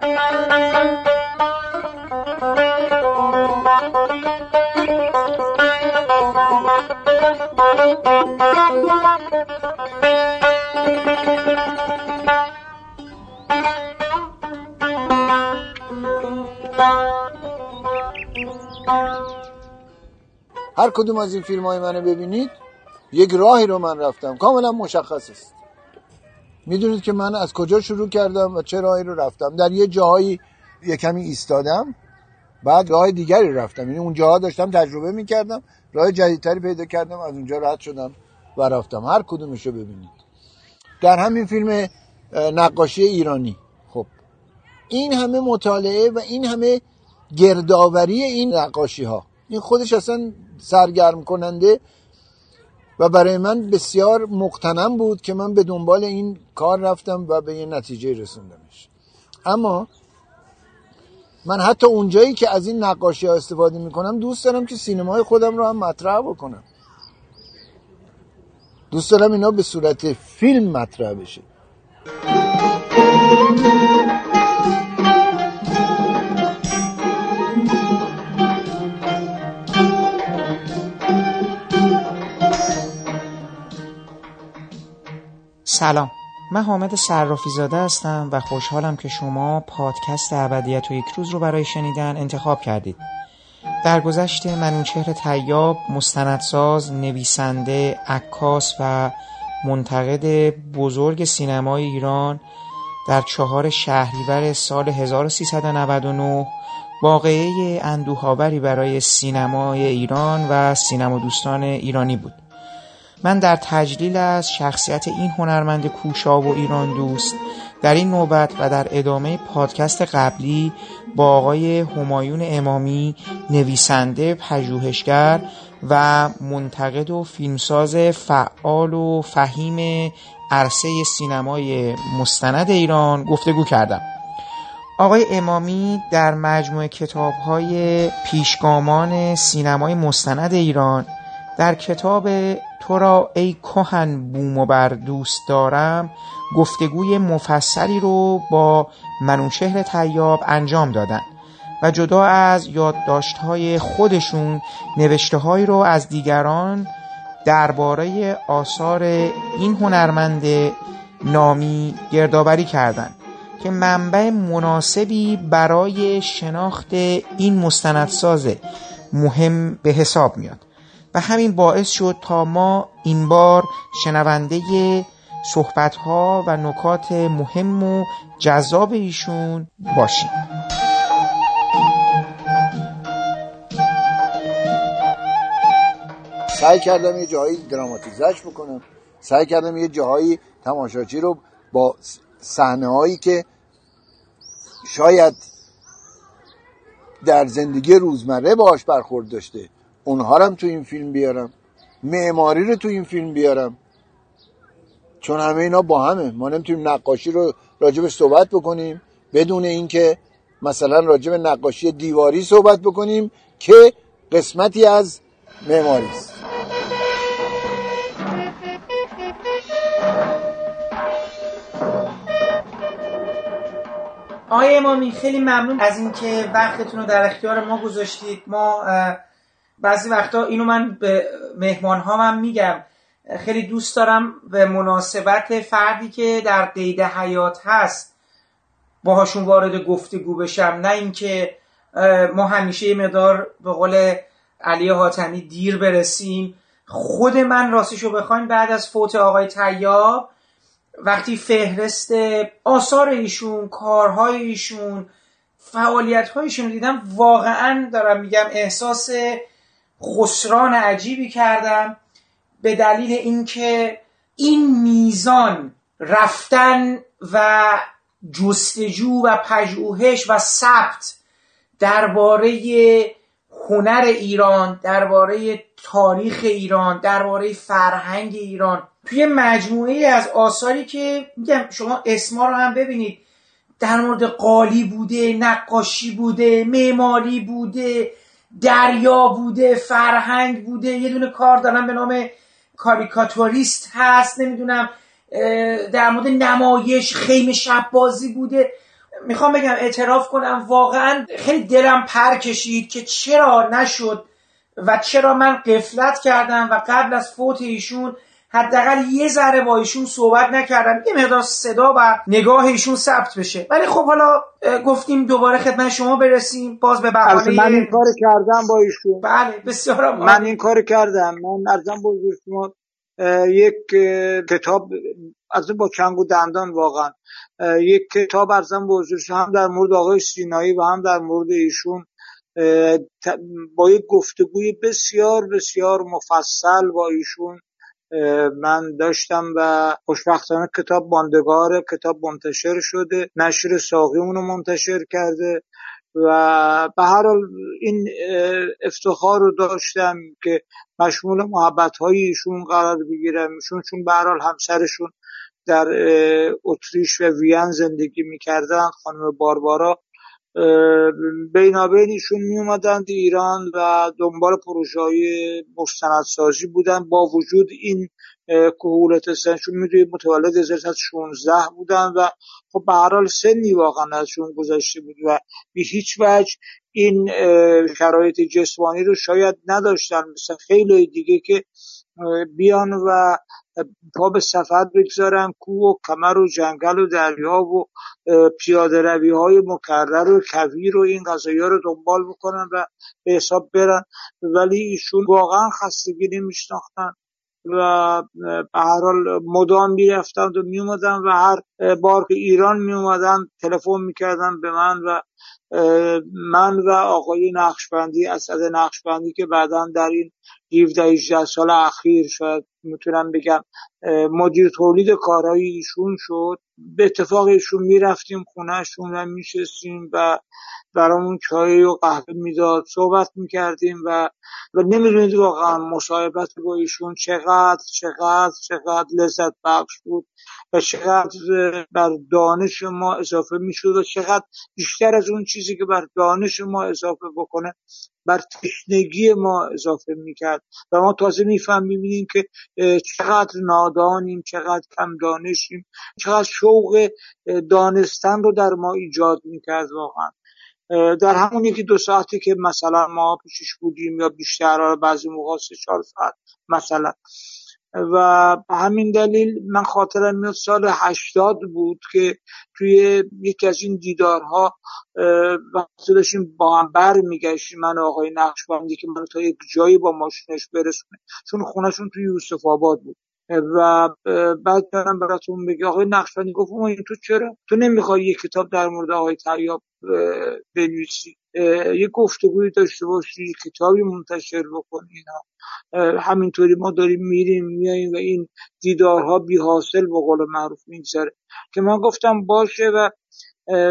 هر کدوم از این فیلم های منو ببینید یک راهی رو من رفتم. کاملا مشخص است. می‌دونید که من از کجا شروع کردم و چه راهی رو رفتم. در یه جاهایی یه کمی ایستادم بعد راه دیگری رفتم. یعنی اون جاها داشتم تجربه می‌کردم راه جدیدتری پیدا کردم از اونجا رد شدم و رفتم. هر کدومش رو ببینید. در همین فیلم نقاشی ایرانی. خب این همه مطالعه و این همه گردآوری این نقاشی ها این خودش اصلا سرگرم کننده و برای من بسیار مقتنم بود که من به دنبال این کار رفتم و به یه نتیجه رسوندمش. اما من حتی اونجایی که از این نقاشی ها استفاده می‌کنم دوست دارم که سینمای خودم رو هم مطرح بکنم. دوست دارم اینا به صورت فیلم مطرح بشه. سلام. من حامد صرافی زاده هستم و خوشحالم که شما پادکست ابدیت و یک روز رو برای شنیدن انتخاب کردید. در گذشته منوچهر تیاب مستندساز نویسنده عکاس و منتقد بزرگ سینمای ایران در چهار شهریور سال 1399 واقعه اندوهاوری برای سینمای ایران و سینما دوستان ایرانی بود. من در تجلیل از شخصیت این هنرمند کوشا و ایران دوست در این نوبت و در ادامه پادکست قبلی با آقای همایون امامی نویسنده پژوهشگر و منتقد و فیلمساز فعال و فهیم عرصه سینمای مستند ایران گفتگو کردم. آقای امامی در مجموعه کتاب های پیشگامان سینمای مستند ایران در کتاب تو را ای کهن بوم و بر دوست دارم گفتگوی مفصلی رو با منوشهر تیاب انجام دادن و جدا از یادداشت‌های خودشون نوشتههایی رو از دیگران درباره آثار این هنرمند نامی گردآوری کردند که منبع مناسبی برای شناخت این مستندساز مهم به حساب میاد. و همین باعث شد تا ما این بار شنونده صحبت ها و نکات مهم و جذاب ایشون باشیم. سعی کردم یه جایی دراماتیزش بکنم. سعی کردم یه جاهایی تماشاچی رو با صحنه هایی که شاید در زندگی روزمره باش برخورد داشته اونها رو هم تو این فیلم بیارم. معماری رو تو این فیلم بیارم. چون همه اینا با همه. ما نمی‌تونیم نقاشی رو راجبش صحبت بکنیم. بدون اینکه مثلا راجب نقاشی دیواری صحبت بکنیم که قسمتی از معماری است. آقای امامی خیلی ممنون از اینکه وقتتون رو در اختیار ما گذاشتید. ما بعضی وقتا اینو من به مهمان هم میگم. خیلی دوست دارم به مناسبت فردی که در قید حیات هست باهاشون وارد گفتگو بشم. نه اینکه ما همیشه یه مقدار به قول علی حاتمی دیر برسیم. خود من راستشو بخوایم بعد از فوت آقای طیاب وقتی فهرست آثار ایشون کارهای ایشون فعالیت هایشون دیدم واقعا دارم میگم احساس خسران عجیبی کردم به دلیل اینکه این میزان رفتن و جستجو و پژوهش و ثبت درباره هنر ایران درباره تاریخ ایران درباره فرهنگ ایران توی مجموعه از آثاری که میگم شما اسما رو هم ببینید در مورد قالی بوده نقاشی بوده معماری بوده دریا بوده فرهنگ بوده یه دونه کار دارم به نام کاریکاتوریست هست نمی‌دونم در مورد نمایش خیم شب بازی بوده. می‌خوام بگم اعتراف کنم واقعا خیلی دلم پر کشید که چرا نشد و چرا من قفلت کردم و قبل از فوت ایشون حداقل یه ذره با ایشون صحبت نکردم. یه مقدار صدا و نگاه ایشون ثبت بشه. ولی خب حالا گفتیم دوباره خدمت شما برسیم. باز به بحانه من این کار کردم با ایشون. بله بسیار من این کار کردم. من ارزم بزرگ شما یک کتاب از با چنگ و دندان واقعا. یک کتاب ارزم بزرگ هم در مورد آقای سینایی و هم در مورد ایشون. با یک گفتگوی بسیار بسیار مفصل با ایشون. من داشتم و خوشبختانه کتاب باندگار کتاب منتشر شده. نشر ساقی اونو منتشر کرده و به هر حال این افتخار رو داشتم که مشمول محبت ایشون قرار بگیرم. ایشون چون به هر حال همسرشون در اتریش و وین زندگی می‌کردن خانم باربارا. بینابین ایشون می اومدند ایران و دنبال پروژه های مستندسازی بودن. با وجود این کهولت سنشون می‌دونید متولد 16 بودن و خب به هر حال سنی واقعا ازشون گذشته بود و به هیچ وجه این شرایط جسمانی رو شاید نداشتن. مثل خیلی دیگه که بیان و پا به سفر بگذارن کوه و کمر و جنگل و دریا و پیاده روی های مکرر و کویر و این قضایی رو دنبال بکنن و به حساب برن. ولی ایشون واقعا خستگی نمیشناختن و به هر حال مدام می‌رفتند و میومدن و هر بار که ایران میومدن تلفن می‌کردن به من و من و آقای نقشبندی اسد نقشبندی که بعدا در این 17 18 سال اخیر شاید می‌تونم بگم مدیر تولید کارهای ایشون شد. به اتفاق ایشون می‌رفتیم خونهشون و میشستیم و برامون چای و قهوه می‌داد صحبت می‌کردیم و و نمی‌دونید واقعا مصاحبت با ایشون چقدر چقدر چقدر لذت بخش بود و چقدر بر دانش ما اضافه می‌شد و چقدر بیشتر از اون چیزی که بر دانش ما اضافه بکنه بر تشنگی ما اضافه می‌کرد. و ما تازه میفهم می‌بینیم که چقدر نادانیم چقدر کم دانشیم چقدر شوق دانستن رو در ما ایجاد می‌کرد واقعا. در همون یکی دو ساعتی که مثلا ما پیشش بودیم یا بیشتر بعضی موقع سه چهار ساعت مثلا. و به همین دلیل من خاطرم میاد سال هشتاد بود که توی یکی از این دیدارها وقتی داشتیم با هم بر میگشتیم من و آقای نقشبندی که من تا یک جایی با ماشینش برسونه. چون خونهشون توی یوسف آباد بود. و بعد دارم براتون بگه آقای نقشبندی گفت این تو چرا؟ تو نمی‌خوای یک کتاب در مورد آقای تریاب بنویسی یه گفتگوی داشته باشی کتابی منتشر بکنی اینا. همینطوری ما داریم میریم میاییم و این دیدارها بی حاصل به قول معروف میگذره. که من گفتم باشه و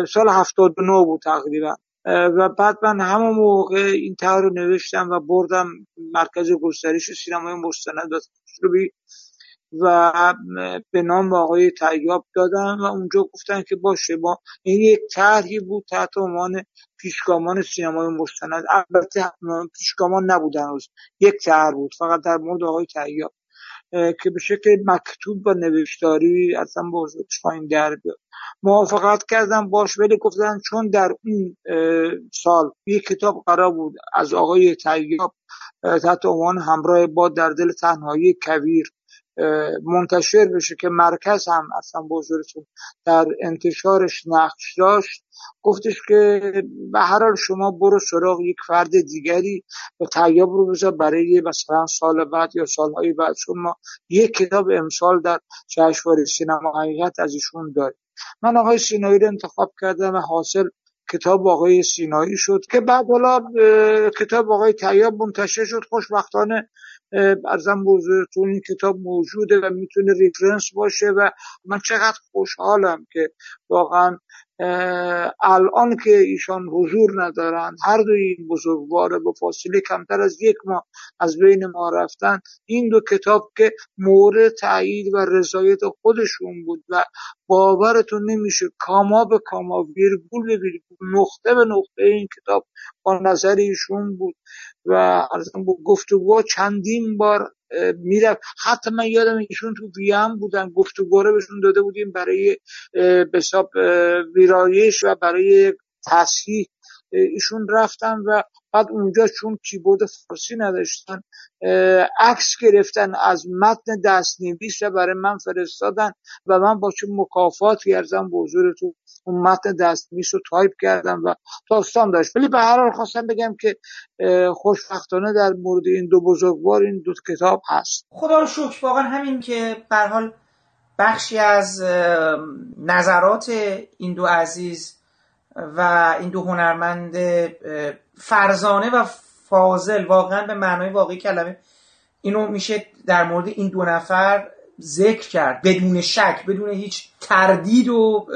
سال 79 بود تقریبا. و بعد من همون موقع این تر رو نوشتم و بردم مرکز گسترش سینمای مستند رو و به نام آقای تیاب دادن و اونجا گفتن که باشه ما این یک طرحی بود تحت عنوان پیشگامان سینمای مستند. البته پیشگامان نبودن روز یک طرح بود فقط در مورد آقای تیاب که به شکل مکتوب و نوشتاری اصلا بزرگش این در موافقت کردم باش ولی گفتن چون در اون سال یک کتاب قرار بود از آقای تیاب تحت عنوان همراه با در دل تنهایی کویر منتشر بشه که مرکز هم اصلا بزرگتون در انتشارش نقش داشت. گفتش که به هر حال شما برو سراغ یک فرد دیگری و تیاب رو بذار برای مثلا سال بعد یا سالهای بعد. چون ما یک کتاب امسال در جشنواره سینما حقیقت از ایشون داریم. من آقای سینایی رو انتخاب کردم و حاصل کتاب آقای سینایی شد که بعد حالا کتاب آقای تیاب منتشر شد. خوشبختانه عرضم به حضورتون این کتاب موجوده و می‌تونه reference باشه و من چقدر خوشحالم که واقعا الان که ایشان حضور ندارن هر دو این بزرگوار به فاصله کمتر از یک ماه از بین ما رفتن این دو کتاب که مورد تایید و رضایت خودشون بود و باورتون نمیشه کاما به کاما ویرگول به ویرگول نقطه به نقطه این کتاب با نظر ایشون بود و از گفتگوها چندین بار می‌رفت. حتی من یادم ایشون تو ویم بودن گفتگوره بهشون داده بودیم برای بساب ویرایش و برای تصحیح ایشون رفتن و بعد اونجا چون کیبورد فارسی نداشتن عکس گرفتن از متن دستنویس و برای من فرستادن و من با چه مکافاتی ارزم به حضورتون اون متن دستنویس رو تایپ کردم و داستان داشت. ولی به هر حال خواستم بگم که خوشبختانه در مورد این دو بزرگوار این دو کتاب هست. خدا رو شکر واقعا همین که به حال بخشی از نظرات این دو عزیز و این دو هنرمند فرزانه و فاضل واقعا به معنای واقعی کلمه. اینو میشه در مورد این دو نفر ذکر کرد بدون شک بدون هیچ تردید و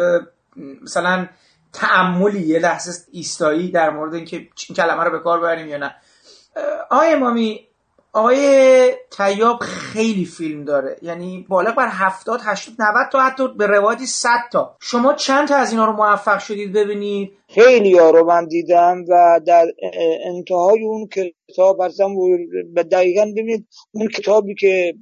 مثلا تعملی یه لحظه ایستایی در مورد اینکه این کلمه رو به کار ببریم یا نه. آقای امامی آقای تیاب خیلی فیلم داره. یعنی بالغ بر 70 80 90 تا حتی به روایتی 100 تا. شما چند تا از اینا رو موفق شدید ببینید؟ خیلی ها رو من دیدم و در انتهای اون کتاب ارزم دقیقا ببینید اون کتابی که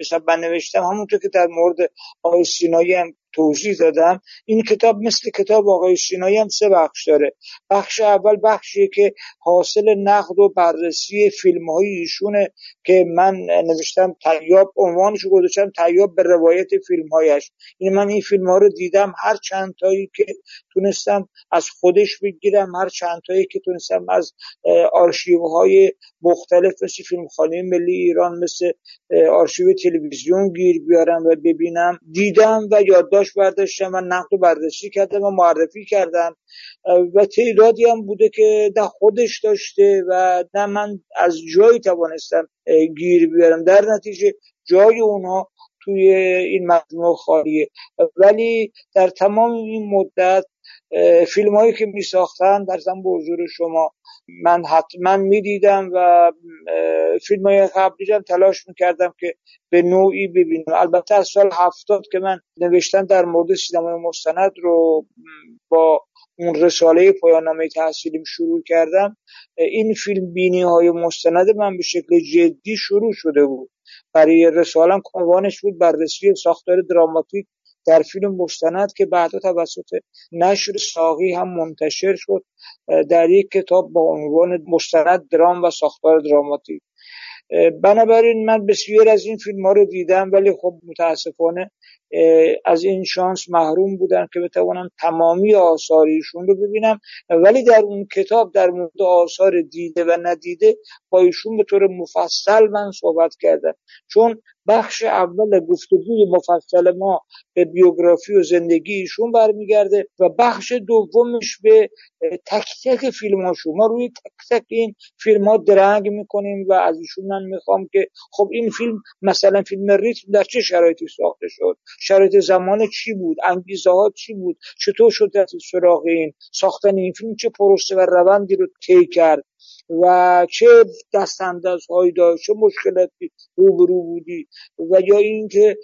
مثلا من نوشتم همونطور که در مورد آقای سینایی هم توضیح دادم. این کتاب مثل کتاب آقای سینایی هم سه بخش داره. بخش اول بخشیه که حاصل نقد و بررسی فیلم های ایشونه که من نوشتم تیاب عنوانش گذاشتم تیاب به روایت فیلم هایش این من این فیلم ها رو دیدم. هر چند تایی که تونستم از خودش بگیرم هر چند تایی که تونستم از آرشیو های مختلف مثل فیلمخانه ملی ایران مثل آرشیو تلویزیون گیر بیارم و ببینم. دیدم و یادداشت برداشتم و نقد و بررسی کردم و معرفی کردم و تعدادی هم بوده که در خودش داشته و نه من از جایی توانستم گیر بیارم. در نتیجه جای اونها توی این مجموعه خالیه. ولی در تمام این مدت فیلم هایی که می ساختن در زن حضور شما من حتما می دیدم و فیلم های قبلی هم تلاش می کردم که به نوعی ببینم. البته از سال هفتاد که من نوشتن در مورد سینمای مستند رو با اون رساله پایان نامه تحصیلیم شروع کردم. این فیلم بینی های مستند من به شکل جدی شروع شده بود. برای رسالم عنوانش بود بررسی ساختار دراماتیک در فیلم مستند که بعدا توسط نشر ساقی هم منتشر شد در یک کتاب با عنوان مستند درام و ساختار دراماتیک. بنابراین من بسیار از این فیلم ها رو دیدم ولی خب متاسفانه از این شانس محروم بودن که بتوانم تمامی آثار ایشون رو ببینم. ولی در اون کتاب در مورد آثار دیده و ندیده با ایشون به طور مفصل من صحبت کردم. چون بخش اول گفتگوی مفصل ما به بیوگرافی و زندگی ایشون برمیگرده و بخش دومش به تک تک فیلم ها شما روی تک تک این فیلم ها درنگ می‌کنیم و از ایشون من می‌خوام که خب این فیلم مثلا فیلم ریتم در چه شرایطی ساخته شد؟ شرایط زمان چی بود؟ انگیزه ها چی بود؟ چطور شد در سراغ این؟ ساختن این فیلم چه پروسه و روندی رو طی کرد؟ و چه هایی داشت چه مشکلاتی روبرو بودی و یا اینکه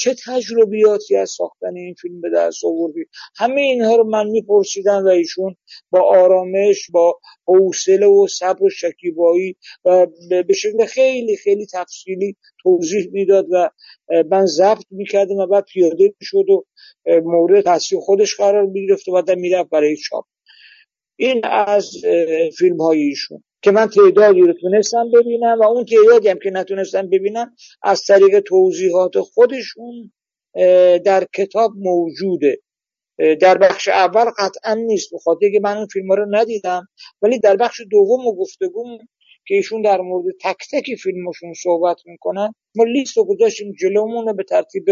چه تجربیاتی از ساختن این فیلم به دست آوردی. همه اینها رو من میپرسیدم و ایشون با آرامش با حوصله و صبر و شکیبایی و به شکل خیلی خیلی تفصیلی توضیح می‌داد و من ضبط می‌کردم و بعد پیاده می‌شد و مورد تصویر خودش قرار می‌گرفت و بعد می‌رفت برای چاپ. این از فیلم های ایشون که من تعدادی رو تونستم ببینم و اون تعدادی هم که نتونستم ببینم از طریق توضیحات خودشون در کتاب موجوده. در بخش اول قطعا نیست بخاطر که من اون فیلم ها رو ندیدم ولی در بخش دوم و گفتگو که ایشون در مورد تک تک فیلمشون صحبت می‌کنن ما لیست رو گذاشتیم جلومون به ترتیب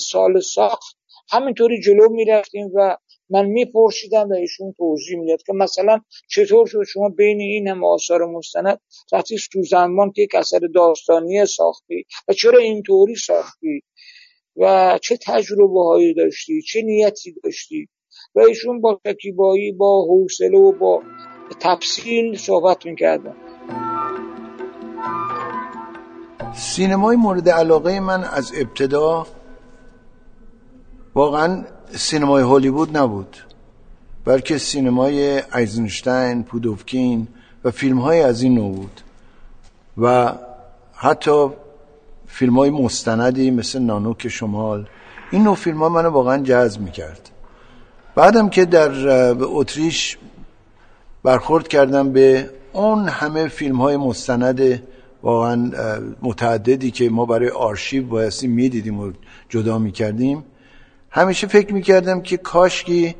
سال ساخت. همینطوری جلو می‌رفتیم و من میپرسیدم و ایشون توضیح می‌داد که مثلا چطور شد شما بین این هم آثار مستند رفتی تو که یک اثر داستانی ساختی و چرا اینطوری ساختی و چه تجربه هایی داشتی چه نیتی داشتی و ایشون با شکیبایی با حوصله و با تفصیل صحبت می‌کردن. سینمای مورد علاقه من از ابتدا واقعا سینمای هالیوود نبود بلکه سینمای ایزنشتین، پودوفکین و فیلم های از این نوع بود و حتی فیلم های مستندی مثل نانوک شمال. این نوع فیلم ها منو واقعا جذب می‌کرد. بعدم که در اتریش برخورد کردم به اون همه فیلم های مستند واقعا متعددی که ما برای آرشیو بایستی می‌دیدیم و جدا می‌کردیم همیشه فکر می‌کردم که کاشکی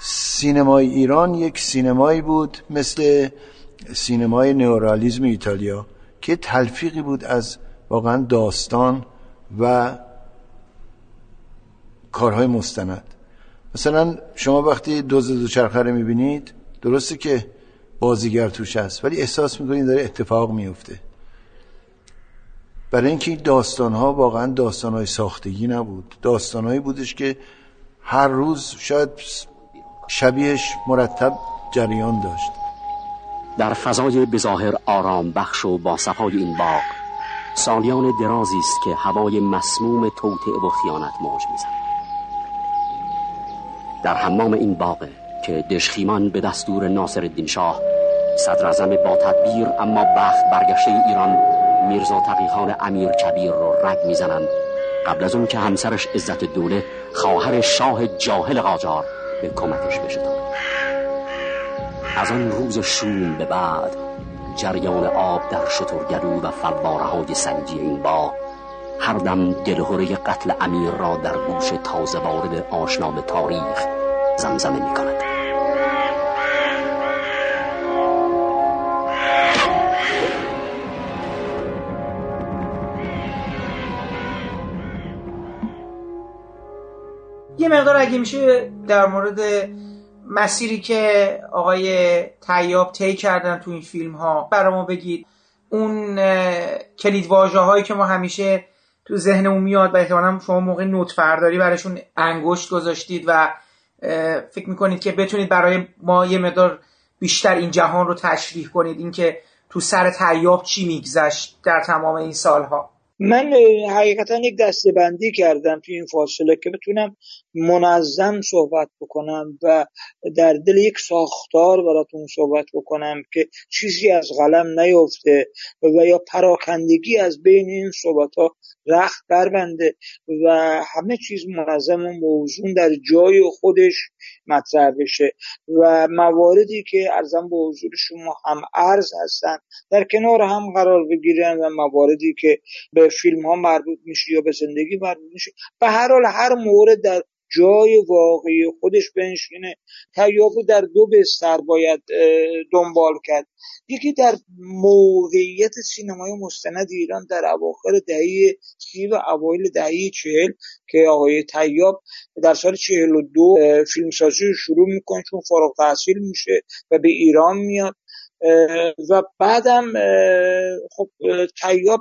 سینمای ایران یک سینمایی بود مثل سینمای نئورالیزم ایتالیا که تلفیقی بود از واقعا داستان و کارهای مستند. مثلا شما وقتی دوز دوچرخه رو می‌بینید درسته که بازیگر توش هست ولی احساس می‌کنید داره اتفاق میفته برای اینکه این داستان ها واقعا داستان های ساختگی نبود. داستان بودش که هر روز شاید شبیهش مرتب جریان داشت. در فضای بظاهر آرام بخش و با صفای این باغ سالیان درازی است که هوای مسموم توطعه و خیانت موج می‌زند. در حمام این باغ که دشخیمان به دستور ناصر الدین شاه صدر با تدبیر اما بخت برگشته ایران میرزا تقیخان امیر کبیر رو رگ می‌زنند. قبل از اون که همسرش عزت دوله خواهر شاه جاهل قاجار به کمکش بشتابه از آن روز شوم به بعد جریان آب در شترگلو و فواره های سنجی این با هر دم دلهوره قتل امیر را در گوش تازه وارد آشنا به تاریخ زمزمه می کند یه مقدار اگه میشه در مورد مسیری که آقای تیاب طی کردن تو این فیلم ها برای ما بگید. اون کلید هایی که ما همیشه تو ذهنمون میاد و احتمالا شما موقع نوت فرداری براشون انگشت گذاشتید و فکر می‌کنید که بتونید برای ما یه مقدار بیشتر این جهان رو تشریح کنید. اینکه تو سر تیاب چی میگذشت در تمام این سالها. من حقیقتا یک دسته بندی کردم تو این فاصله که بتونم منظم صحبت بکنم و در دل یک ساختار براتون صحبت بکنم که چیزی از قلم نیفته و یا پراکندگی از بین این صحبت ها رخت بربنده و همه چیز منظم و موزون در جای خودش مطرح بشه و مواردی که ارزم به حضور شما هم ارز هستن در کنار هم قرار بگیرن و مواردی که به فیلم ها مربوط میشه یا به زندگی مربوط میشه به هر حال هر مورد در جای واقعی خودش بنشینه. تیابو در دو بستر باید دنبال کرد. یکی در موقعیت سینمای مستند ایران در اواخر دهه سی و اوایل دهه چهل که آقای تیاب در سال چهل و دو فیلمسازی رو شروع می‌کنه چون فارغ تحصیل میشه و به ایران میاد. و بعدم خب تیاب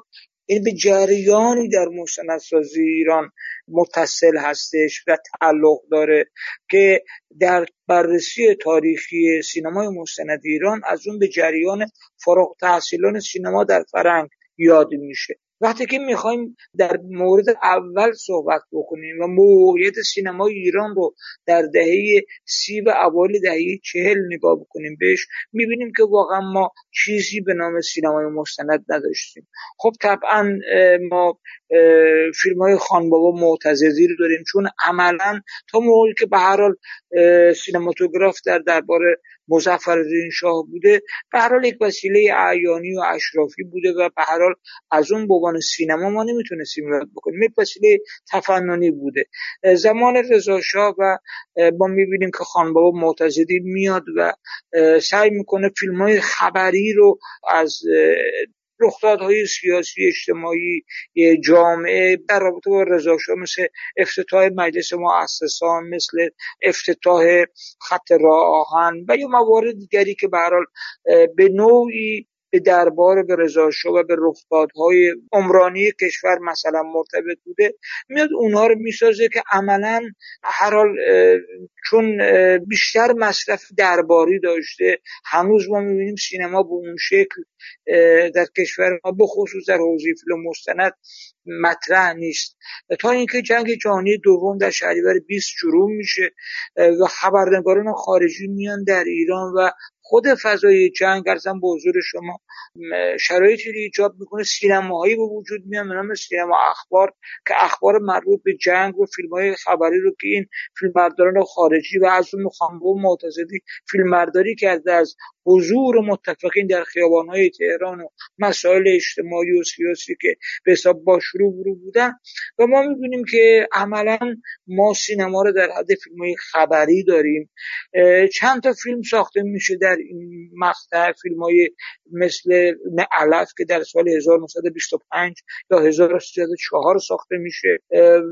این به جریانی در مستندسازی ایران متصل هستش و تعلق داره که در بررسی تاریخی سینمای مستند ایران از اون به جریان فارغ تحصیلان سینما در فرنگ یاد میشه. وقتی که می‌خوایم در مورد اول صحبت بکنیم و موقعیت سینمای ایران رو در دهه سی و اوایل دهه چهل نگاه بکنیم بهش می‌بینیم که واقعا ما چیزی به نام سینمای مستند نداشتیم. خب طبعا ما فیلم های خانبابا معتزدی رو داریم چون عملا تا موقعی که به هر حال سینماتوگراف در دربار مظفر شاه بوده. به هر حال یک وسیله اعیانی و اشرافی بوده و به هر حال از اون به سینما ما نمی‌تونستیم یاد بکنیم. یک وسیله تفننی بوده. زمان رضا شاه و ما می‌بینیم که خانبابا معتزدی میاد و سعی می‌کنه فیلم های خبری رو از رخدادهای سیاسی اجتماعی جامعه در رابطه با رضا مثل افتتاح مجلس مؤسسان مثل افتتاح خط راه آهن و یا موارد دیگری که به به نوعی به دربار به رضا و به رخدادهای عمرانی کشور مثلا مرتبط بوده میاد اونها رو می‌سازه که عملا هر حال چون بیشتر مصرف درباری داشته. هنوز ما می‌بینیم سینما به اون شکل در کشور ما به خصوص در حوزه فیلم مستند مطرح نیست. تا اینکه جنگ جهانی دوم در شهریور 20 شروع میشه و خبرنگاران خارجی میان در ایران و خود فضای جنگ ارزم به حضور شما شرایطی ایجاب می‌کنه. سینماهایی به وجود میان به نام سینما اخبار که اخبار مربوط به جنگ و فیلم های خبری رو که این فیلمبرداران خارجی و از اون مخامبه و معتزدی فیلمبرداری کرده از حضور متفقین در های تهران و مسائل اجتماعی و سیاسی که به حساب با شروع برو بودن. و ما می‌بینیم که عملا ما سینما رو در حد فیلم خبری داریم. چند تا فیلم ساخته میشه در این مقطع. فیلم های مثل علف که در سال 1925 یا 1304 ساخته میشه.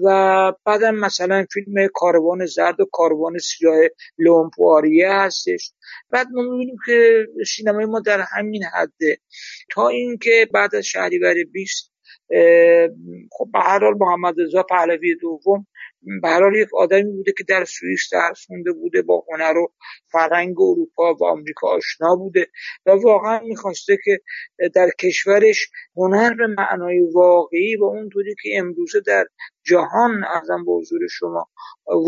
و بعدم مثلا فیلم کاروان زرد و کاروان سیاه لومپواریه هستش. بعد ما می‌بینیم که سینمای ما در همین حده. تا اینکه بعد از شهریور 20 خب به هر حال محمد رضا پهلوی دوم به هر حال یک آدمی بوده که در سوئیس درس خونده بوده با هنر و فرهنگ اروپا و آمریکا آشنا بوده و واقعا می‌خواسته که در کشورش هنر به معنای واقعی و اونطوری که امروزه در جهان ازم به حضور شما.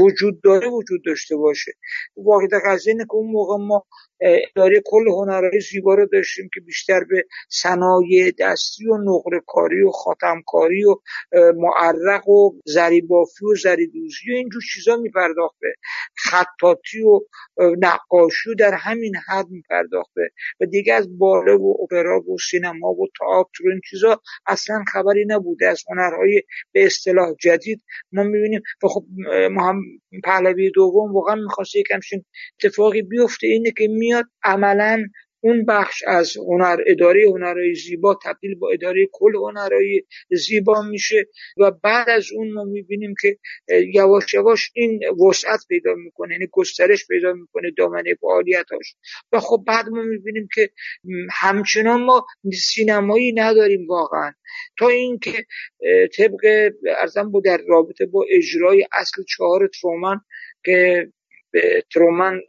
وجود داره وجود داشته باشه. واقعی قضیه اینه که اون موقع ما اداره کل هنرهای زیبا رو داشتیم که بیشتر به صنایع دستی و نقره کاری و خاتمکاری و معرق و زریبافی و زریدوزی و اینجور چیزا میپرداخته. خطاطی و نقاشی در همین حد میپرداخته. و دیگه از باله و اپرا و سینما و تئاتر و این چیزا اصلا خبری نبوده. از هنرهای به اصطلاح جدید ما می‌بینیم. و خب ما هم پهلوی دوم واقعا می‌خواسته یک همچین اتفاقی بیفته. اینه که میاد عملا اون بخش از هنر اداره هنرهای زیبا تبدیل با اداره کل هنرهای زیبا میشه و بعد از اون ما می‌بینیم که یواش یواش این وسعت پیدا می‌کنه یعنی گسترش پیدا می‌کنه دامنه فعالیتاش و خب بعد ما می‌بینیم که همچنان ما سینمایی نداریم واقعا. تا اینکه طبق ارزم بود در رابطه با اجرای اصل چهار ترومن که ترومن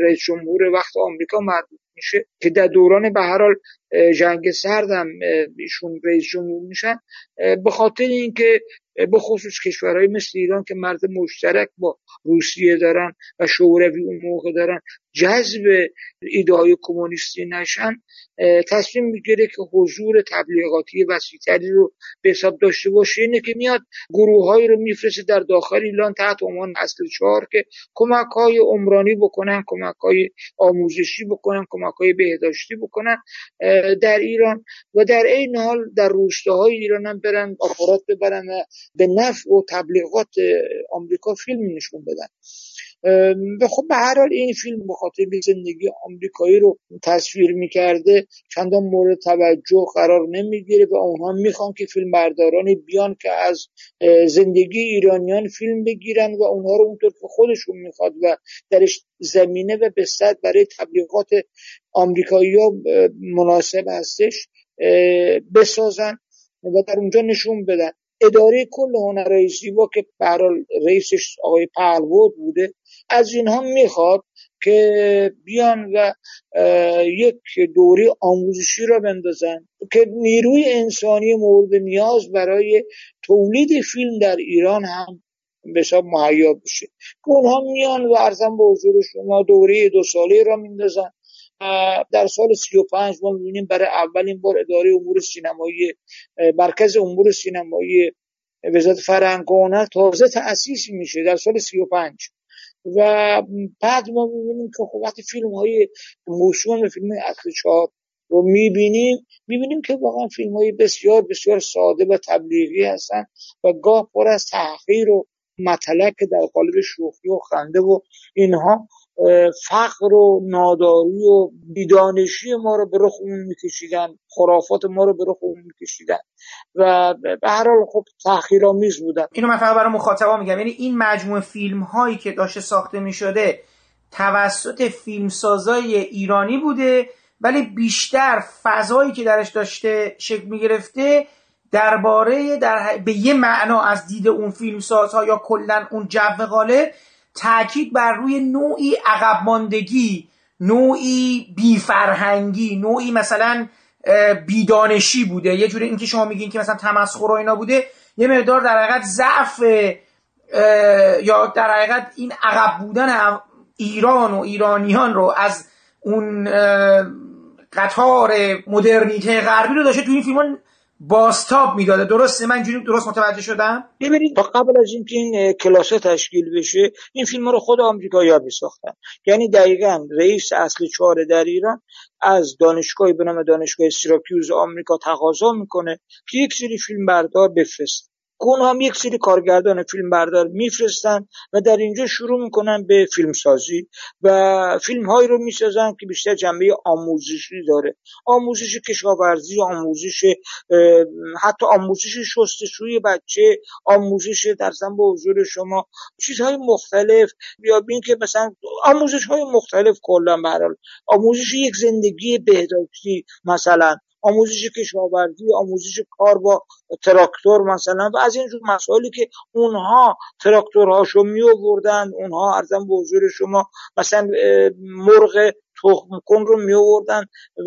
رئیس جمهور وقت آمریکا مربوط میشه که در دوران به هر حال جنگ سردم ایشون رئیس جمهور میشن. به خاطر اینکه به خصوص کشورهای مثل ایران که مرد مشترک با روسیه دارن و شوروی اون موقع دارن جذب ایده های کمونیستی نشن تصمیم می‌گیره که حضور تبلیغاتی وسیعتری رو به حساب داشته باشه. اینه که میاد گروه رو میفرسته در داخل ایران تحت عنوان اصل چهار که کمک های عمرانی بکنن کمک های آموزشی بکنن کمک های بهداشتی بکنن در ایران. و در این حال در روستاهای ایران هم برن آپارات ببرن و به نفع و تبلیغات آمریکا فیلم نشون بدن. خب به هر حال این فیلم به زندگی آمریکایی رو تصویر می‌کرده چندان مورد توجه قرار نمی‌گیره و اونها می‌خوان که فیلم بردارانی بیان که از زندگی ایرانیان فیلم بگیرن و اونها رو اونطور که خودشون می‌خواد و درش زمینه و بستد برای تبلیغات آمریکایی ها مناسب هستش بسازن و در اونجا نشون بدن. اداره کل هنرهای زیبا که برال رئیسش آقای پهلوود بوده از اینها می‌خواد که بیان و یک دوره آموزشی را بندازن که نیروی انسانی مورد نیاز برای تولید فیلم در ایران هم به حساب مهیا بشه. که اونها میان و ارزم به حضور شما دوره دو ساله را میندازن. در سال 35 ما می‌بینیم برای اولین بار اداره امور سینمایی مرکز امور سینمایی وزارت فرهنگ تازه تأسیس میشه در سال 35 و بعد ما می‌بینیم که خب وقتی فیلم های موسوم فیلم اصل چهار رو می‌بینیم می‌بینیم که واقعا فیلم های بسیار بسیار ساده و تبلیغی هستن و گاه پر از تحقیر و مطلق در قالب شوخی و خنده و اینها. فقر و ناداری و بیدانشی ما رو به رخمون میکشیدن خرافات ما رو به رخمون میکشیدن و به هر حال خب تحقیرآمیز بودن. اینو من فقط برای مخاطبا میگم. یعنی این مجموعه فیلم هایی که داشته ساخته می‌شده توسط فیلمسازای ایرانی بوده ولی بیشتر فضایی که درش داشته شکل می‌گرفته درباره در به یه معنا از دید اون فیلمسازها یا کلا اون جو قاله تاکید بر روی نوعی عقب ماندگی نوعی بیفرهنگی نوعی مثلا بیدانشی بوده. یه جوری اینکه شما میگین که مثلا تمسخر و اینا بوده یه مقدار در حقیقت ضعف یا در حقیقت این عقب بودن ایران و ایرانیان رو از اون قطار مدرنیته غربی رو داشته تو این فیلم باستاب می‌داده. درسته؟ من اینجوری درست متوجه شدم؟ ببینید تا قبل از اینکه این کلاس تشکیل بشه این فیلم رو خود آمریکایی‌ها میساختن. یعنی دقیقا رئیس اصل چهار در ایران از دانشگاهی به نام دانشگاه سیراکیوز آمریکا تقاضا می‌کنه که یک سری فیلم بردار بفرست اونها هم یک سری کارگردان فیلم بردار میفرستن و در اینجا شروع می‌کنن به فیلم سازی و فیلم هایی رو می‌سازن که بیشتر جنبه آموزشی داره. آموزش کشاورزی آموزش حتی آموزش شستشوی بچه آموزش در به حضور شما چیزهای مختلف. یا که مثلا آموزش های مختلف کلا برحال آموزش یک زندگی بهداشتی مثلا. آموزش کشاورزی آموزش کار با تراکتور مثلا و از اینجور مسائلی که اونها تراکتورهاشو می آوردن اونها ارزم به حضور شما مثلا مرغ تخم کن رو می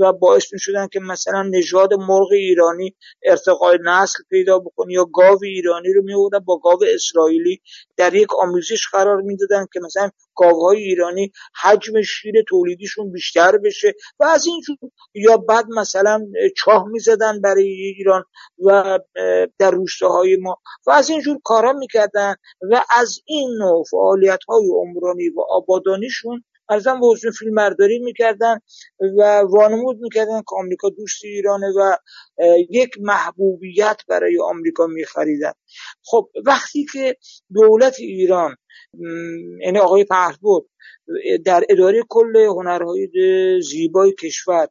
و باعث می شدن که مثلا نژاد مرغ ایرانی ارتقای نسل پیدا بکنه یا گاو ایرانی رو می با گاو اسرائیلی در یک آموزش قرار می‌دادن که مثلا گاوهای ایرانی حجم شیر تولیدیشون بیشتر بشه و از اینجور یا بعد مثلا چاه می‌زدن برای ایران و در روستاهای ما و از اینجور کارا می‌کردن و از این نوع فعالیت های عمرانی و آبادانیشون ارزم به حضور فیلم برداری می‌کردن و وانمود می‌کردن که آمریکا دوست ایرانه و یک محبوبیت برای آمریکا میخریدن. خب وقتی که دولت ایران یعنی آقای پهلوود در اداره کل هنرهای زیبای کشور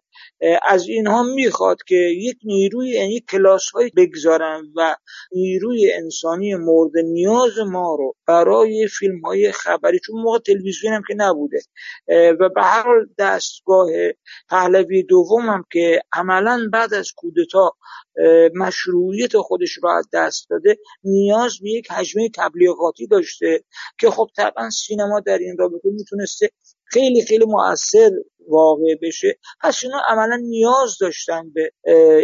از اینها می‌خواد که یک نیروی یعنی کلاس های بگذارن و نیروی انسانی مورد نیاز ما رو برای فیلم های خبری چون موقع تلویزیون هم که نبوده. و به هر دستگاه پهلوی دوم هم که عملا بعد از کودتا مشروعیت خودش رو از دست داده نیاز به یک حجمه تبلیغاتی داشته که خب طبعا سینما در این رابطه می‌تونسته خیلی خیلی مؤثر واقع بشه. پس اینا عملا نیاز داشتن به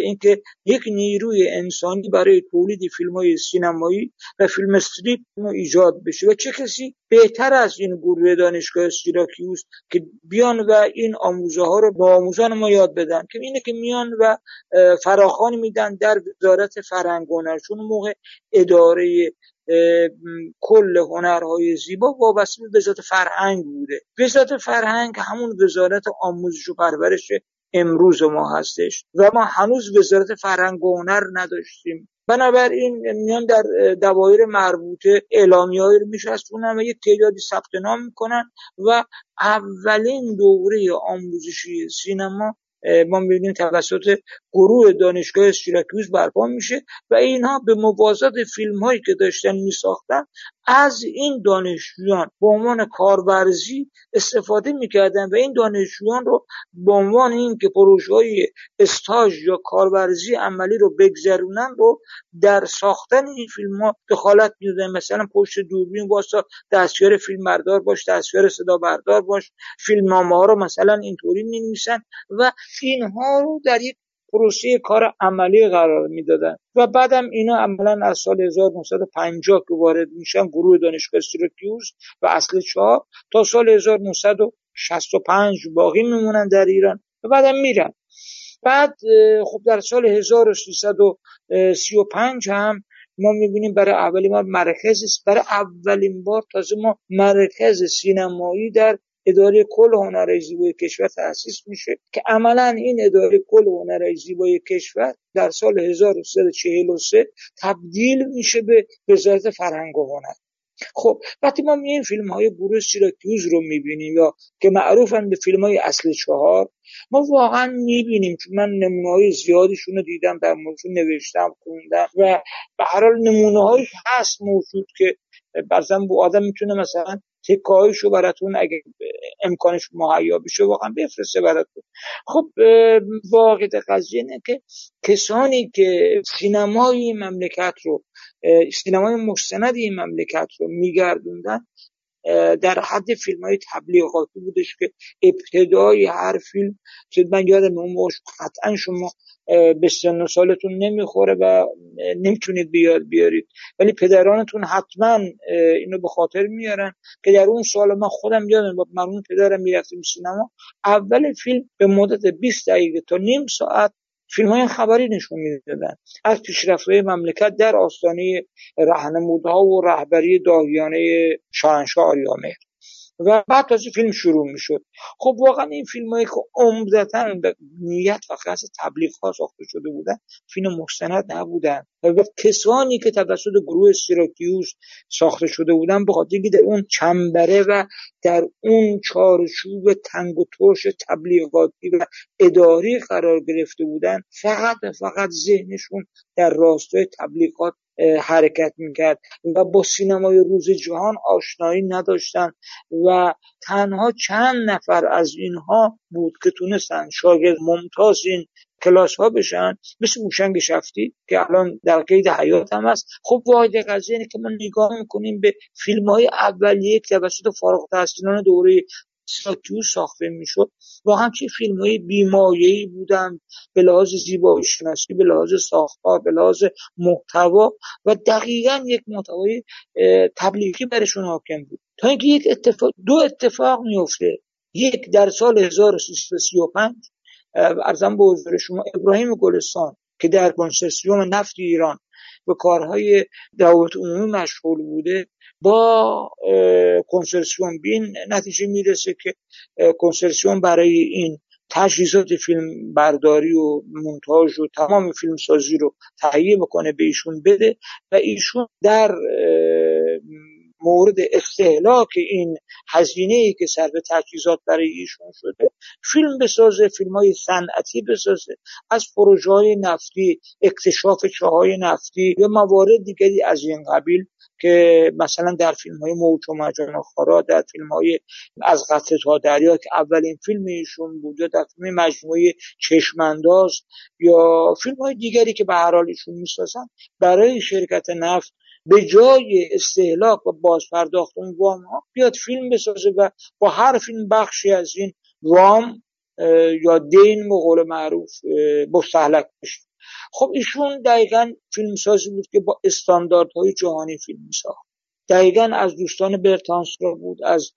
اینکه یک نیروی انسانی برای تولید فیلم های سینمایی و فیلم استریپ ایجاد بشه و چه کسی بهتر از این گروه دانشگاه سیراکیوس که بیان و این آموزه ها رو با آموزان ما یاد بدن که اینه که میان و فراخان میدن در وزارت فرهنگ چون موقع اداره کل هنرهای زیبا وابسته به وزارت فرهنگ بوده. وزارت فرهنگ همون وزارت آموزش و پرورش امروز ما هستش و ما هنوز وزارت فرهنگ و هنر نداشتیم. بنابراین میان در دوایر مربوطه اعلامی هایی رو میشستونن و یک تعدادی ثبت نام می‌کنن و اولین دوره آموزشی سینما ما می‌بینیم توسط گروه دانشگاه سیراکیوز برپا میشه و اینها به موازات فیلم هایی که داشتن میساختن از این دانشجویان به عنوان کارورزی استفاده می‌کردن و این دانشجویان رو به عنوان این که پروژه های استاژ یا کارورزی عملی رو بگذرونن رو در ساختن این فیلم ها دخالت می‌دادن مثلا پشت دوربین واسه دستیار فیلم بردار باش دستیار صدا بردار باش فیلم ها رو مثلا اینطوری می و اینها رو در یک پروسه کار عملی قرار می‌دادن. و بعدم اینا عملا از سال 1950 که وارد میشن گروه دانشگاه سیراکیوز و اصل چهار تا سال 1965 باقی میمونن در ایران و بعدم میرن. بعد خب در سال 1335 هم ما می‌بینیم برای اولین بار مرکز برای اولین بار تازه ما مرکز سینمایی در اداره کل هنرهای زیبای کشور تأسیس میشه که عملا این اداره کل هنرهای زیبای کشور در سال 1343 تبدیل میشه به وزارت فرهنگ و هنر. خب وقتی ما این فیلم های گروه سیراکیوز رو می‌بینیم یا که معروفن به فیلم های اصل چهار ما واقعا می‌بینیم که من نمونه های زیادیشون رو دیدم در موضوع نوشتم خوندم و به هر حال نمونه هست موجود که بعضا با آدم می‌تونه مثلا تکایشو براتون اگه امکانش مهیا بشه واقعا بفرسته براتون. خب واقع قضیه اینه که کسانی که سینمای مملکت رو سینمای مستند این مملکت رو میگردوندن در حد فیلم های تبلیغاتی بودش که ابتدای هر فیلم که من یادم اون قطعا شما به سن و سالتون نمی‌خوره و نمی‌تونید بیاد بیارید. ولی پدرانتون حتما اینو به خاطر میارن که در اون سال من خودم یادم با مرون پدرم می‌رفتیم سینما. اول فیلم به مدت 20 دقیقه تا نیم ساعت فیلم های خبری نشون می‌دادن. از پیشرفت مملکت در آستانه رهنمودها و رهبری داهیانه شاهنشاه آریامهر. و بعد تازه فیلم شروع می‌شد. خب واقعا این فیلم هایی که عمدتا به نیت و قصد تبلیغ ها ساخته شده بودن فیلم مستند نبودن. و کسانی که توسط گروه سیراکیوس ساخته شده بودن به خاطر در اون چنبره و در اون چارچوب تنگ و ترش تبلیغاتی و اداری قرار گرفته بودن فقط فقط ذهنشون در راستای تبلیغات حرکت می‌کرد و با سینمای روز جهان آشنایی نداشتن و تنها چند نفر از اینها بود که تونستن شاگرد ممتاز این کلاس ها بشن. مثل موشنگ شفتی که الان در قید حیات هم هست. خب واحد قضیه اینه که ما نگاه می‌کنیم به فیلم های اولیه که توسط فارغ التحصیلان دوره ساکیو ساخته می‌شد. واقعا چه فیلم های بیمایهی بودن به لحاظ زیبایی شناسی به لحاظ ساختار به لحاظ محتوا و دقیقا یک محتوای تبلیغی برشون حاکم بود. تا اینکه یک اتفاق دو اتفاق میفته یک در سال 1335 ارزم به حضور شما ابراهیم گلستان که در کنسرسیوم نفت ایران به کارهای روابط عمومی مشغول بوده با کنسرسیوم بین نتیجه می‌رسه که کنسرسیوم برای این تجهیزات فیلم برداری و مونتاژ و تمام فیلم سازی رو تهیه بکنه به ایشون بده و ایشون در مورد استهلاک این هزینه ای که به تجهیزات برای ایشون شده فیلم بسازه فیلم های صنعتی بسازه. از پروژه های نفتی اکتشاف چاهای نفتی یا موارد دیگری از این قبیل که مثلا در فیلم های موج و مجان خارا در فیلم های از قطر تا دریا که اولین فیلم ایشون بود یا در فیلم مجموعه چشمانداز یا فیلم های دیگری که به هر حال ایشون می‌سازن برای شرکت نفت به جای استهلاک و بازپرداخت اون وام ها بیاد فیلم بسازه و با هر فیلم بخشی از این وام یا دین به قول معروف مستحلک بشه خب ایشون دقیقا فیلمسازی بود که با استانداردهای جهانی فیلم میساخت دقیقا از دوستان برتانسرا بود از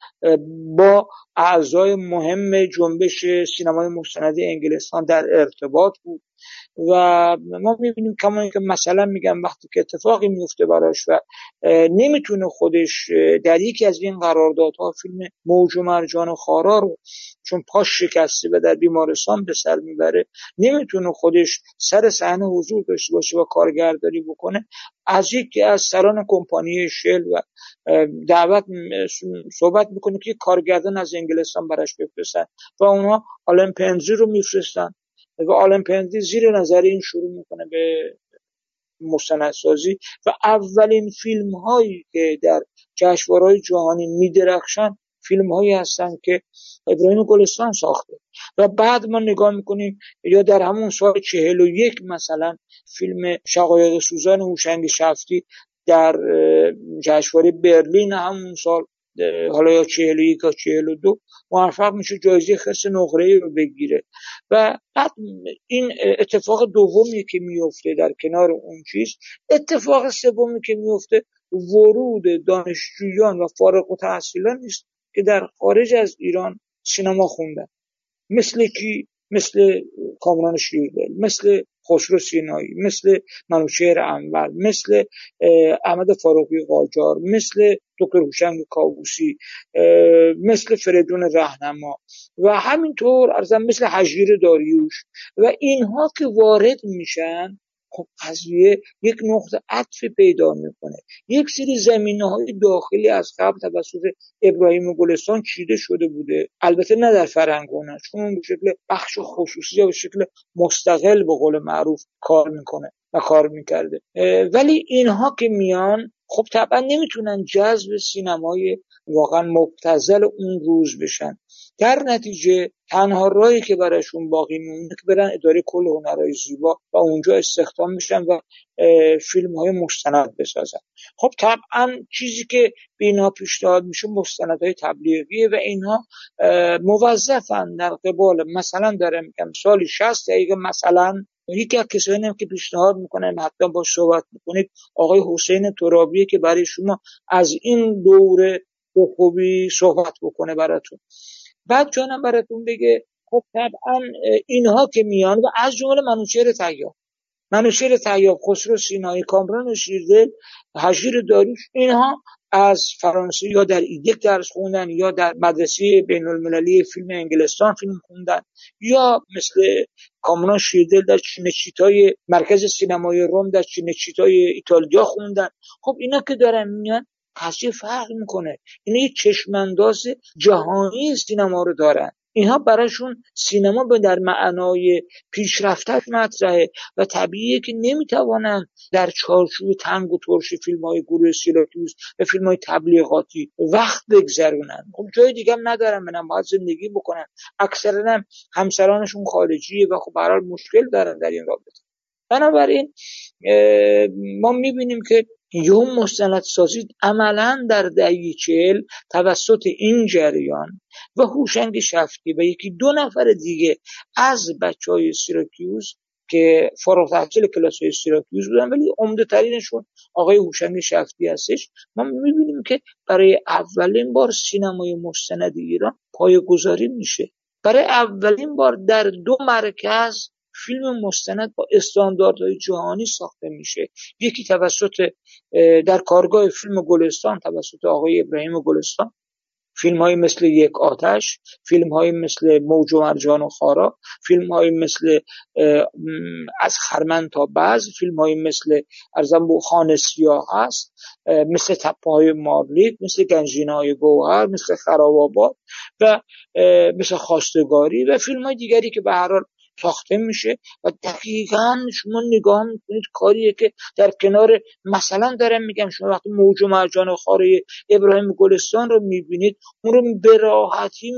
با اعضای مهم جنبش سینمای مستندی انگلستان در ارتباط بود. و ما می‌بینیم کما که مثلا میگم وقتی که اتفاقی میفته براش و نمی‌تونه خودش در یکی از این قراردادها فیلم موج و مرجان و خارا رو چون پاش شکسته و در بیمارستان به سر می‌بره نمی‌تونه خودش سر صحنه حضور داشته باشه و کارگردانی بکنه. از یکی از سران کمپانی شل و دعوت صحبت می‌کنه که کارگردان از انگلستان براش بفرستن و اونها آلن پنزی رو میفرستن. و آلن پنزی زیر نظر این شروع می‌کنه به مستندسازی و اولین فیلم هایی که در جشنواره‌های جهانی میدرخشن فیلم هایی هستن که ابراهیم گلستان ساخته. و بعد ما نگاه می‌کنیم یا در همون سال چهل و یک مثلا فیلم شقایق سوزان هوشنگ شفتی در جشنواره برلین همون سال حالا یا چهل یک دو موفق میشه جایزه خس نقره رو بگیره. و بعد این اتفاق دومی که میفته در کنار اون چیز اتفاق سومی که میفته ورود دانشجویان و فارغ و تحصیلان نیست که در خارج از ایران سینما خوندن. مثل کی؟ مثل کامران شیردل مثل خسرو سینایی مثل منوشهر انور مثل احمد فاروقی قاجار مثل دکتر هوشنگ کاووسی مثل فریدون رهنما و همینطور ارزم مثل حجیر داریوش و اینها که وارد میشن خب قضیه یک نقطه عطف پیدا می‌کنه. یک سری زمینه های داخلی از قبل توسط ابراهیم گلستان چیده شده بوده. البته نه در فرنگونه چون به شکل بخش خصوصی یا به شکل مستقل به قول معروف کار می‌کنه و کار می‌کرده. ولی اینها که میان خب طبعا نمی‌تونن جذب سینمای واقعا مبتزل اون روز بشن. در نتیجه تنها راهی که براشون باقی میمونه که برن اداره کل هنرهای زیبا و اونجا استخدام میشن و فیلم های مستند بسازن. خب طبعا چیزی که به اینها پیشنهاد میشه های تبلیغیه و اینها موظفن در قبال. مثلا داره میگم سالی 60 دقیقه مثلا. یکی از کسانی هم که پیشنهاد می‌کنم حتما با صحبت می‌کنید آقای حسین ترابیه که برای شما از این دوره به خوبی صحبت بکنه براتون. بعد جانم براتون بگه خب طبعا اینها که میان و از جمله منوچهر تیاب منوچهر تیاب خسرو سینایی کامران شیردل حجیر داریوش اینها از فرانسه یا در ایدک درس خوندن یا در مدرسه بین المللی فیلم انگلستان فیلم خوندن یا مثل کامران شیردل در چینچیتای مرکز سینمای روم در چینچیتای ایتالیا خوندن. خب اینا که دارن میان قضیه فرق می‌کنه. اینا یه چشمانداز جهانی سینما رو دارن. اینها براشون سینما به در معنای پیشرفتش مطرحه و طبیعیه که نمی‌توانن در چارچوب تنگ و ترش فیلم های گروه سیراکیوز و فیلم های تبلیغاتی وقت بگذرونن. خب جای دیگه هم ندارن منم باید زندگی بکنن. اکثرا هم همسرانشون خارجیه و خب برحال مشکل دارن در این رابطه. بنابراین ما می‌بینیم که یوم سازی عملا در دهه چهل توسط این جریان و هوشنگ شفتی و یکی دو نفر دیگه از بچه های سیراکیوز که فارغ تحصیل کلاس های سیراکیوز بودن ولی عمده ترینشون آقای هوشنگ شفتی هستش. ما می‌بینیم که برای اولین بار سینمای مستند ایران پایگذاری میشه. برای اولین بار در دو مرکز فیلم مستند با استانداردهای جهانی ساخته میشه. یکی توسط در کارگاه فیلم گلستان توسط آقای ابراهیم گلستان. فیلم های مثل یک آتش فیلم های مثل موج و مرجان و خارا فیلم های مثل از خرمن تا بعض فیلم های مثل ارزم بو خانه سیاه هست مثل تپه های مثل گنجین های گوهر مثل خراب و مثل خواستگاری و فیلم های دیگری که به هر حال ساخته میشه و دقیقا شما نگاه می‌کنید کاریه که در کنار مثلا دارم میگم شما وقتی موج و مرجان خاره ابراهیم گلستان رو می‌بینید اون رو به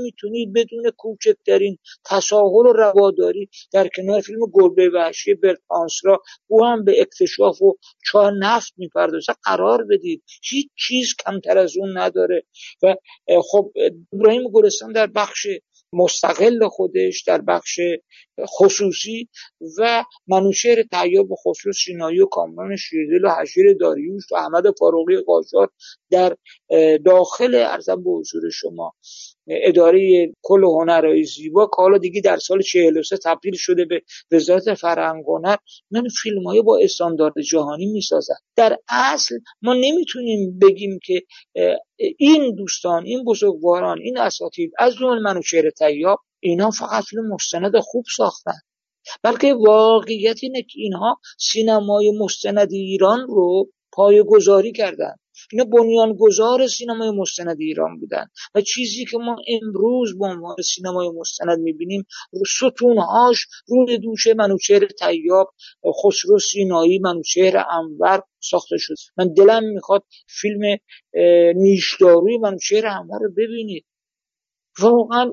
می‌تونید بدون کوچکترین تساهل و رواداری در کنار فیلم گربه وحشی برتانس را او هم به اکتشاف و چاه نفت می‌پردازه. قرار بدید. هیچ چیز کمتر از اون نداره. و خب ابراهیم گلستان در بخش مستقل خودش در بخش خصوصی و منوشهر و خصوص سینایی و کامران شیردل و حشیر داریوش و احمد فاروقی قاجار در داخل ارزم به حضور شما. اداره کل هنرهای زیبا که حالا دیگه در سال 43 تبدیل شده به وزارت فرهنگ هنر من فیلم های با استاندارد جهانی می‌سازن. در اصل ما نمی‌تونیم بگیم که این دوستان این بزرگواران این اساتید از جمله منوچهر تیاب اینا فقط فیلم مستند خوب ساختن. بلکه واقعیت اینه که اینها سینمای مستند ایران رو پایگذاری کردن. اینا بنیانگذار سینمای مستند ایران بودن. و چیزی که ما امروز به عنوان سینمای مستند می‌بینیم ستونهاش روی دوشه منوچهر تیاب خسرو سینایی منوچهر انور ساخته شد. من دلم می‌خواد فیلم نیشداروی منوچهر انور رو ببینید. واقعا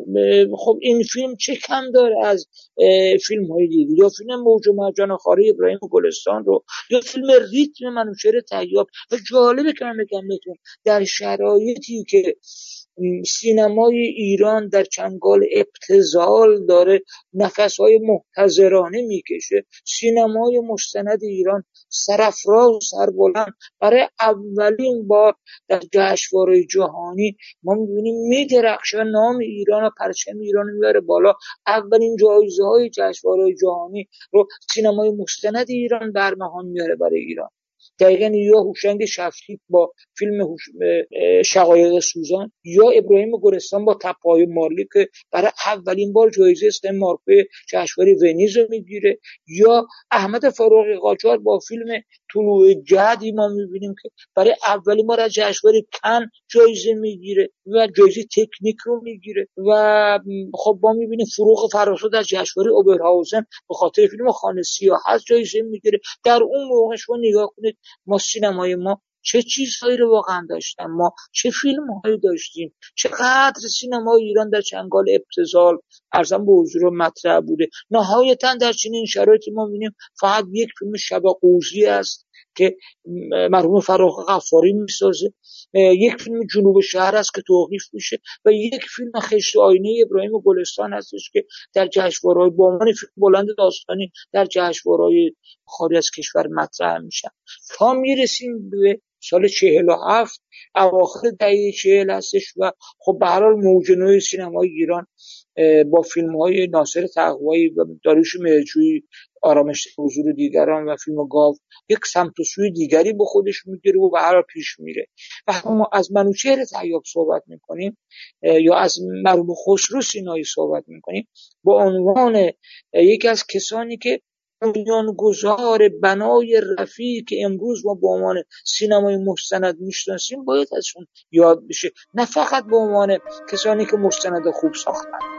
خب این فیلم چه کم داره از فیلم های دیگه؟ یا فیلم موج و مرجان خاره ابراهیم گلستان رو یا فیلم ریتم منوچهر تیاب و جالبه که من بگم بهتون در شرایطی که سینمای ایران در چنگال ابتزال داره نفسهای محتضرانه می‌کشه. سینمای مستند ایران سرفراز و سربلند. برای اولین بار در جشنواره جهانی ما می‌بینیم میدرخشه نام ایران و پرچم ایران می‌بره بالا. اولین جایزه های جشنواره جهانی رو سینمای مستند ایران برمهان میاره برای ایران. دقیقا یا هوشنگ شفتی با فیلم شقایق سوزان یا ابراهیم گرستان با تپای مارلی که برای اولین بار جایزه استن مارکوی جشنواره ونیز رو می‌گیره یا احمد فاروقی قاجار با فیلم طلوع جدی ما می‌بینیم که برای اولین بار از جشنواره کن جایزه می‌گیره و جایزه تکنیک رو می‌گیره و خب ما می‌بینیم فروغ فراسود از جشنواره اوبرهاوزن به خاطر فیلم خانه سیاه هست جایزه می‌گیره. در اون موقع شما نگاه کنید ما سینمای ما چه چیزهایی رو واقعا داشتن؟ ما چه فیلم هایی داشتیم؟ چقدر سینما ایران در چنگال ابتزال ارزم به حضور مطرح بوده. نهایتا در چنین شرایطی ما می‌بینیم فقط یک فیلم شب قوزی است. که مرحوم فراخ غفاری می‌سازه. یک فیلم جنوب شهر است که توقیف میشه و یک فیلم خشت آینه ابراهیم گلستان هستش که در جشنواره‌های با عنوان فیلم بلند داستانی در جشنواره‌های خارج از کشور مطرح میشن. تا می‌رسیم به سال چهل و هفت اواخر دهه چهل هستش و خب به هر حال موج سینمای ایران با فیلم های ناصر تقوایی و داریوش مهرجویی آرامش حضور دیگران و فیلم گاو یک سمت و سوی دیگری به خودش می‌گیره و به هر پیش میره. و ما از منوچهر تیاب صحبت می‌کنیم یا از مرحوم خسرو سینایی صحبت می‌کنیم با عنوان یکی از کسانی که بنیانگذار بنای رفیع که امروز ما به عنوان سینمای مستند می‌شناسیم باید ازشون یاد بشه. نه فقط به عنوان کسانی که مستند خوب ساختن.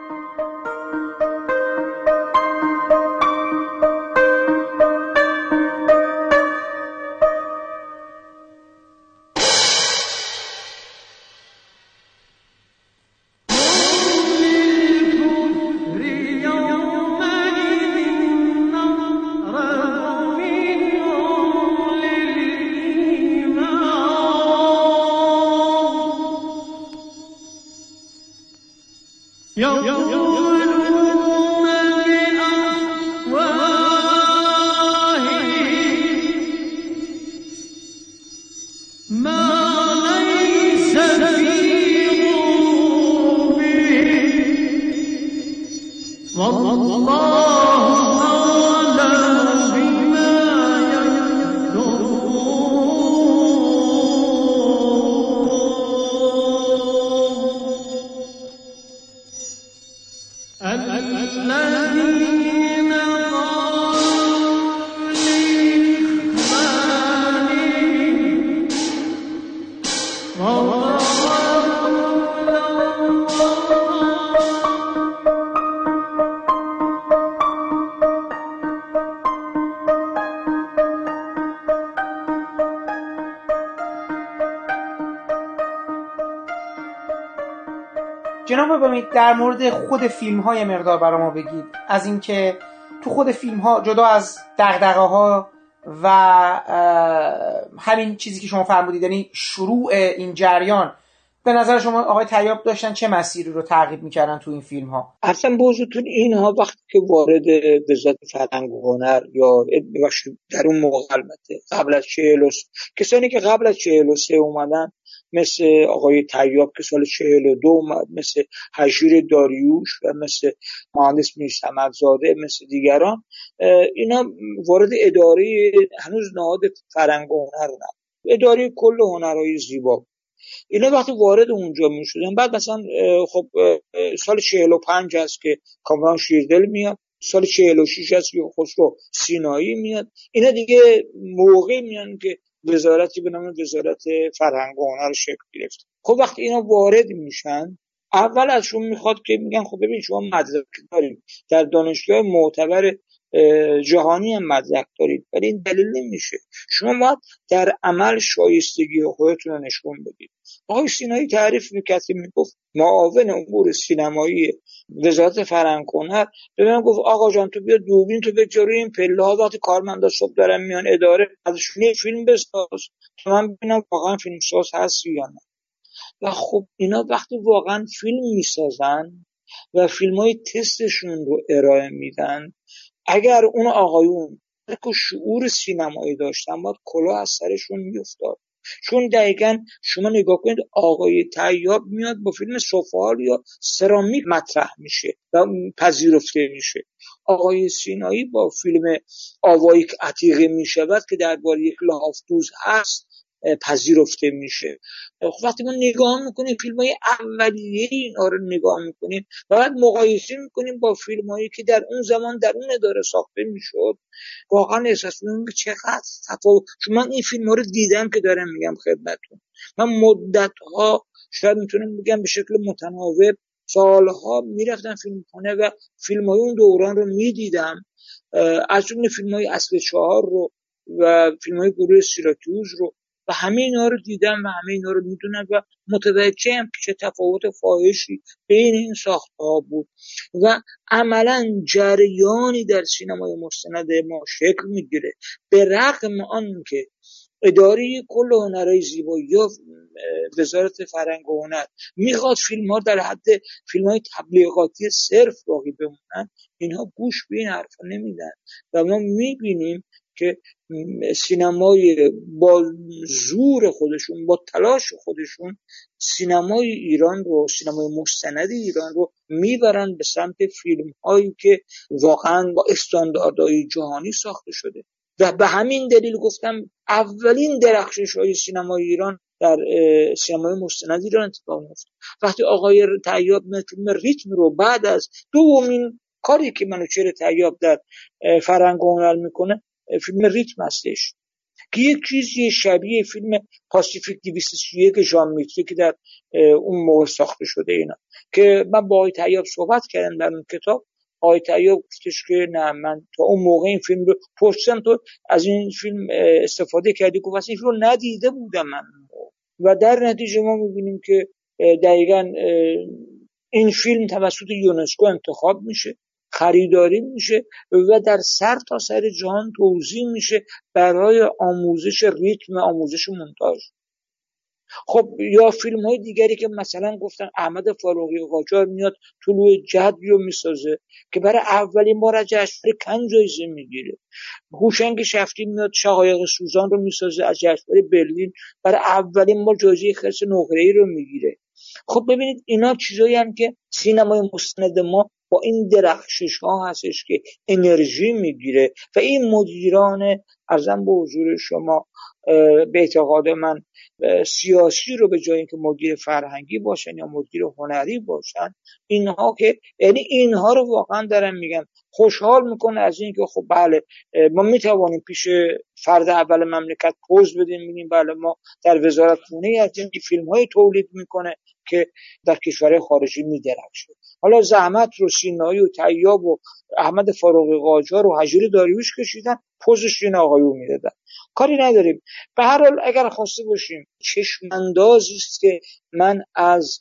در مورد خود فیلم های مقدار برا ما بگید. از اینکه تو خود فیلم ها جدا از دغدغه ها و همین چیزی که شما فرمودید یعنی شروع این جریان به نظر شما آقای تیاب داشتن چه مسیری رو تعقیب می‌کردن تو این فیلم ها اصلا بوزتون اینها وقتی که وارد وزارت فرهنگ و هنر یا در اون موقع البته قبل از 40 کسانی که قبل از 43 اومدن مثل آقای تیاب که سال 42 اومد مثل حجیر داریوش و مثل مهندس میر زاده مثل دیگران اینا وارد اداره هنوز نهاد فرهنگ و هنر اداره کل هنرهای زیبا اینا وقتی وارد اونجا می شدن بعد مثلا خب سال 45 هست که کامران شیردل میاد سال 46 هست که خسرو سینایی میاد. اینا دیگه موقعی میان که وزارتی به نام وزارت فرهنگ و هنر شکل گرفت. خب وقتی اینا وارد میشن اول ازشون می‌خواد که میگن خب ببین شما مدرک داریم در دانشگاه معتبر جهانی مدرک دارید ولی این دلیل نمیشه. شما باید در عمل شایستگی خودتون رو نشون بدید. آقای سینایی تعریف می‌کرد که می‌گفت معاون امور سینمایی وزارت فرهنگ هنر به من گفت آقا جان تو بیا دوربین تو به روی این پله ها وقتی کارمندا صبح دارن میان اداره ازشون یه فیلم بساز. تا من ببینم واقعا فیلم ساز هست یا نه. و خب اینا وقتی واقعا فیلم می‌سازن و فیلم های تستشون رو ارائه میدن اگر اون آقایون که شعور سینمایی داشتن باید کلاه از سرشون میافتاد. چون دقیقا شما نگاه کنید آقای تیاب میاد با فیلم سفال یا سرامیک مطرح میشه و پذیرفته میشه. آقای سینایی با فیلم آوایی که عتیقه می‌شود که درباره یک لافتوز هست. پذیرفته میشه. خب وقتی ما نگاه می‌کنیم فیلم های اولیه اینا رو نگاه می‌کنیم و بعد مقایسه می‌کنیم با فیلم هایی که در اون زمان در اون اداره ساخته می‌شد. واقعا احساس می‌کنیم که چقدر تفاوت من این فیلم ها رو دیدم که دارم میگم خدمتتون. من مدت ها شاید می‌تونم بگم به شکل متناوب سالها می‌رفتم فیلم خانه و فیلم های اون دوران رو می‌دیدم. از جمله فیلم های اصل چهار رو و فیلم های گروه سیراکیوز رو. و همه اینا رو دیدم و همه اینا رو می‌دونم و متوجه هم که چه تفاوت فاحشی بین این ساختها بود. و عملا جریانی در سینمای مستند ما شکل می‌گیره. به رغم آن که اداره کل هنرهای زیبایی یا وزارت فرهنگ و هنر می‌خواد فیلم ها در حد فیلم های تبلیغاتی صرف باقی بمونن اینها گوش به این حرفا نمیدن. و ما می‌بینیم که سینمای با زور خودشون با تلاش خودشون سینمای ایران رو سینمای مستند ایران رو می‌برن به سمت فیلم هایی که واقعا با استانداردهای جهانی ساخته شده. و به همین دلیل گفتم اولین درخشش های سینمای ایران در سینمای مستند ایران اتفاق میفته وقتی آقای تیاب فیلم ریتم رو بعد از دومین کاری که منوچهر تیاب در فرهنگ و هنر می‌کنه فیلم ریتم هستش که یک چیزی شبیه فیلم پاسیفیک 231 ژان میتری که در اون موقع ساخته شده اینا. که من با آقای تیاب صحبت کردم در اون کتاب. آقای تیاب گفتش که نه من تا اون موقع این فیلم رو پرسیدم تو از این فیلم استفاده کردی؟ گفت این فیلم رو ندیده بودم من و در نتیجه ما می‌بینیم که دقیقا این فیلم توسط یونسکو انتخاب میشه. خریداری میشه و در سر تا سر جهان توضیح میشه برای آموزش ریتم آموزش مونتاژ. خب یا فیلم های دیگری که مثلا گفتن احمد فاروقی قاجار میاد طلوع جد رو می‌سازه که برای اولین بار از جشنواره کن جایزه می‌گیره. هوشنگ شفتی میاد شقایق سوزان رو می‌سازه از جشنواره برلین برای اولین بار جایزه خرس نقره رو می‌گیره. خب ببینید اینا چیزایی هم که سینمای مستند ما با این درخشش ها هستش که انرژی می‌گیره. و این مدیران ارزم به حضور شما به اعتقاد من سیاسی رو به جای اینکه مدیر فرهنگی باشن یا مدیر هنری باشن اینها که یعنی اینها رو واقعا دارم میگم خوشحال می‌کنه از اینکه خب بله ما می‌توانیم پیش فرد اول مملکت پوز بدیم ببینیم بله ما در وزارت خونه هستیم که فیلم های تولید می‌کنه که در کشورهای خارجی میدرخشه حالا زحمت رو سینایی و تیاب و احمد فاروقی قاجار و حجوری داریوش کشیدن پوزش این آقایون می‌دادن. کاری نداریم. به هر حال اگر خواسته باشیم چشماندازی است که من از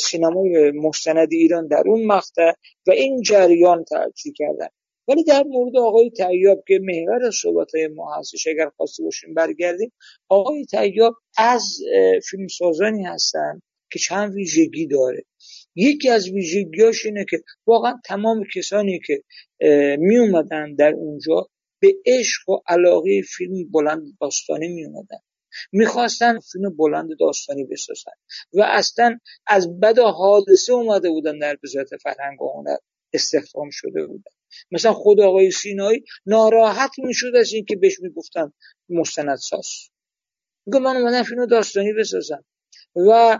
سینمای مستند ایران در اون مقطع و این جریان ترجیح کردم. ولی در مورد آقای تیاب که محور صحبت های ما هستش اگر خواسته باشیم برگردیم آقای تیاب از فیلمسازانی هستند که چند ویژگی داره. یکی از ویژگیاش اینه که واقعا تمام کسانی که می اومدن در اونجا به عشق و علاقه فیلم بلند داستانی می اومدن می‌خواستن فیلم بلند داستانی بسازن و اصلا از بد حادثه اومده بودن در وزارت فرهنگ و هنر استخدام شده بودن. مثلا خود آقای سینایی ناراحت می‌شد از اینکه بهش می‌گفتن مستندساز. میگه من اومدم فیلم داستانی بسازم. و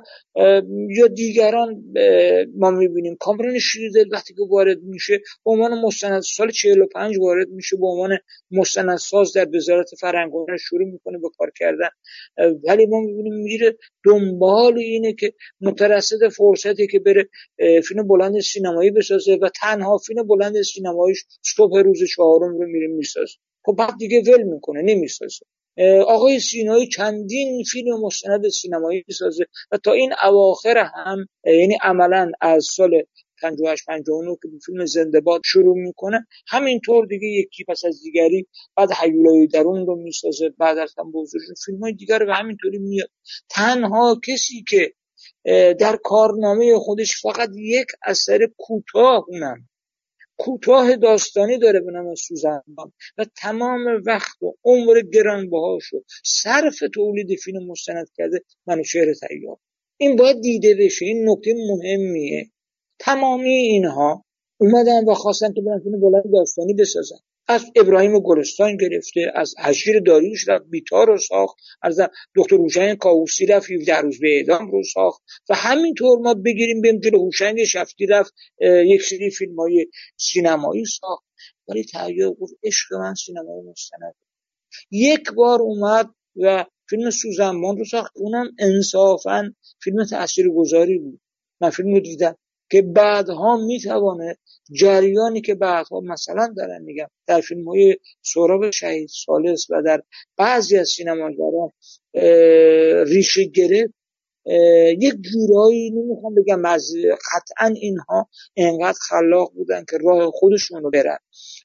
یا دیگران ما می‌بینیم. کامران شیردل وقتی که وارد میشه به عنوان مستند سال 45 وارد میشه به عنوان مستندساز در وزارت فرهنگ شروع می‌کنه به کار کردن. ولی ما می‌بینیم میره دنبال اینه که مترصد فرصتی که بره فیلم بلند سینمایی بسازه و تنها فیلم بلند سینماییش صبح روز چهارم رو میره می‌سازه. خب بعد دیگه ول می‌کنه نمی‌سازه. آقای سینایی چندین فیلم مستند سینمایی سازه و تا این اواخر هم یعنی عملا از سال 58 59 که فیلم زنده باد شروع می‌کنه همینطور دیگه یکی پس از دیگری بعد حیولای درون رو می‌سازه بعد از هم فیلم های دیگر رو همینطوری میاد تنها کسی که در کارنامه خودش فقط یک اثر کوتاه اونم کوتاه داستانی داره به نام سوزنبان و تمام وقت و عمر گرانبهاشو صرف تولید فیلم مستند کرده منوچهر تیار این باید دیده بشه. این نکته مهمیه. تمامی اینها اومدن و خواستن که برن فیلم بلند داستانی بسازن. از ابراهیم گلستان گرفته از حشیر داریوش رفت بیتار رو ساخت از دکتر هوشنگ کاووسی رفت 17 روز به اعدام رو ساخت و همینطور ما بگیریم بریم جلو. هوشنگ شفتی رفت یک سری فیلم های سینمایی ساخت. ولی تهیه گفت عشق من سینمای مستند. یک بار اومد و فیلم سوزنمان رو ساخت. اونم انصافا فیلم تأثیر گذاری بود. من فیلم رو دیدم. که بعدها می‌توانه جریانی که بعدها مثلا دارن میگم در فیلم های شهید سالس و در بعضی از سینماگران ریشه گرفت یک جورایی نمی‌خوام بگم از قطعا اینها انقدر خلاق بودن که راه خودشون رو برن.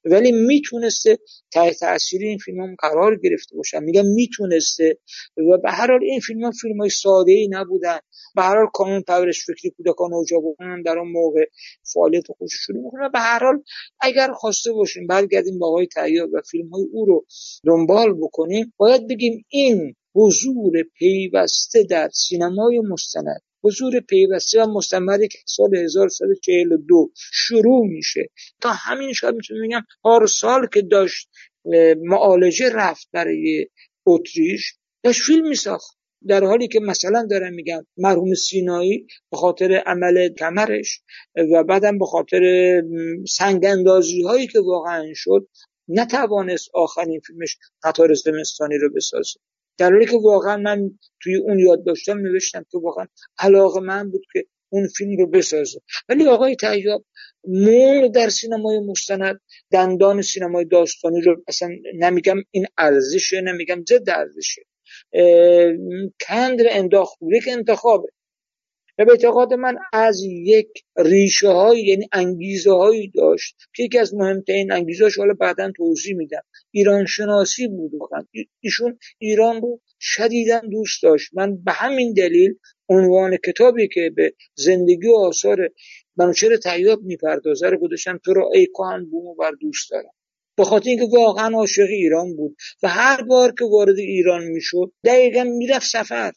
ولی می‌تونسته تحت تاثیر این فیلم هم قرار گرفته باشن. میگم می‌تونسته و به هر حال این فیلم ها فیلم های ساده ای نبودن. به هر حال کانون پرورش فکری کودکان نوجوانان در اون موقع فعالیت خودش شروع می‌کنه. به هر حال اگر خواسته باشیم برگردیم با آقای تیار و فیلم های او رو دنبال بکنیم باید بگیم این حضور پیوسته در سینمای مستند. حضور پیوسته و مستمری که سال 1342 شروع میشه. تا همین شاید می‌تونم بگم سال که داشت معالجه رفت برای اتریش داشت فیلم میساخت. در حالی که مثلا دارم میگم مرحوم سینایی به خاطر عمل کمرش و بعدم به خاطر سنگندازی هایی که واقعا شد نتوانست آخرین فیلمش قطار زمستانی رو بسازه. در حالی که واقعا من توی اون یاد داشتم نوشتم که واقعا علاقه من بود که اون فیلم رو بسازه. ولی آقای تیاب مون در سینمای مستند دندان سینمای داستانی رو اصلا نمیگم این ارزشه نمیگم ضد ارزشه. کند انداخت یک انتخابه. و به اعتقاد من از یک ریشه های یعنی انگیزه هایی داشت که یکی از مهمترین انگیزه حالا بعدا توضیح میدم. ایران شناسی بود ایشون ایران رو شدیدا دوست داشت. من به همین دلیل عنوان کتابی که به زندگی و آثار منوچهر تیاب می‌پردازه رو گذاشتم تو رو ای کهن بومو بر دوست دارم. به خاطر اینکه واقعا عاشق ایران بود و هر بار که وارد ایران می‌شد دقیقا می‌رفت سفر.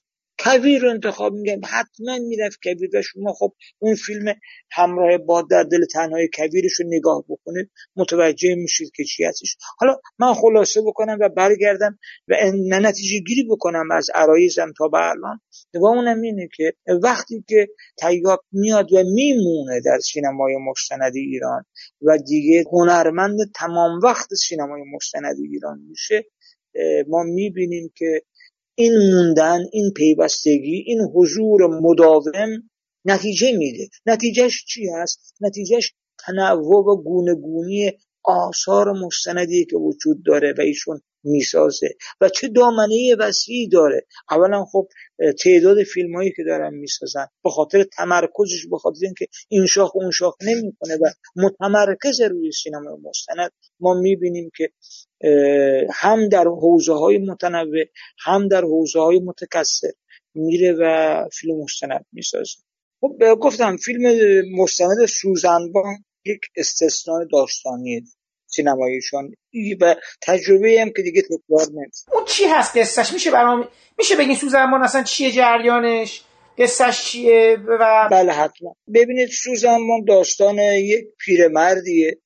کویر رو انتخاب میگم حتما می‌رفت کویر و شما خب اون فیلم همراه با در دل تنهای کویرش رو نگاه بکنید متوجه میشید که چی هستش. حالا من خلاصه بکنم و برگردم و نتیجه گیری بکنم از عرایزم تا به الان. و اونم اینه که وقتی که تیاب میاد و میمونه در سینمای مستند ایران و دیگه هنرمند تمام وقت سینمای مستند ایران میشه ما می‌بینیم که این موندن این پیوستگی این حضور مداوم نتیجه میده. نتیجهش چی هست؟ نتیجهش تنوع و گونه آثار مستندی که وجود داره و ایشون می‌سازه. و چه دامنه وسیعی داره. اولا خب تعداد فیلم هایی که دارن می‌سازن به خاطر تمرکزش به خاطر اینکه این شاخ اون شاخ نمی‌کنه و متمرکز روی سینما مستند ما می‌بینیم که هم در حوزه های متنوع هم در حوزه های متکثر میره و فیلم مستند می‌سازه. خب گفتم فیلم مستند سوزنبان یک استثناء داستانیه. سینماییشون و تجربه هم که دیگه تکرار نمیشه. اون چی هست قصهش میشه برام میشه بگین سوزنبان اصلا چیه جریانش؟ قصهش چیه و بله حتما. ببینید سوزنبان داستان یک پیرمردیه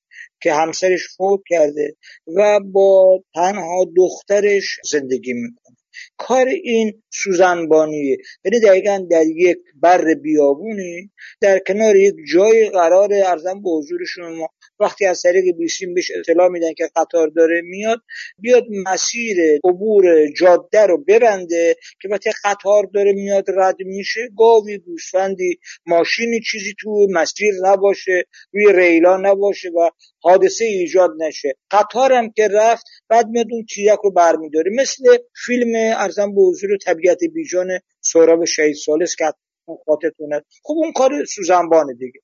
که همسرش فوت کرده و با تنها دخترش زندگی می‌کنه. کار این سوزنبانیه. یعنی دقیقا در یک بر بیابونی در کنار یک جای قرار ارزم به حضور شما وقتی از طریق بیسیم بهش اطلاع میدن که قطار داره میاد بیاد مسیر عبور جاده رو ببنده که وقتی قطار داره میاد رد میشه گاوی گوسفندی ماشینی چیزی تو مسیر نباشه روی ریلا نباشه و حادثه ایجاد نشه. قطار هم که رفت بعد میاد اون تیرک رو برمیداره. مثل فیلم ارزم به حضور طبیعت بیجان سهراب شهید سالس که خاطرتونه خب اون کار سوزنبانه دیگه.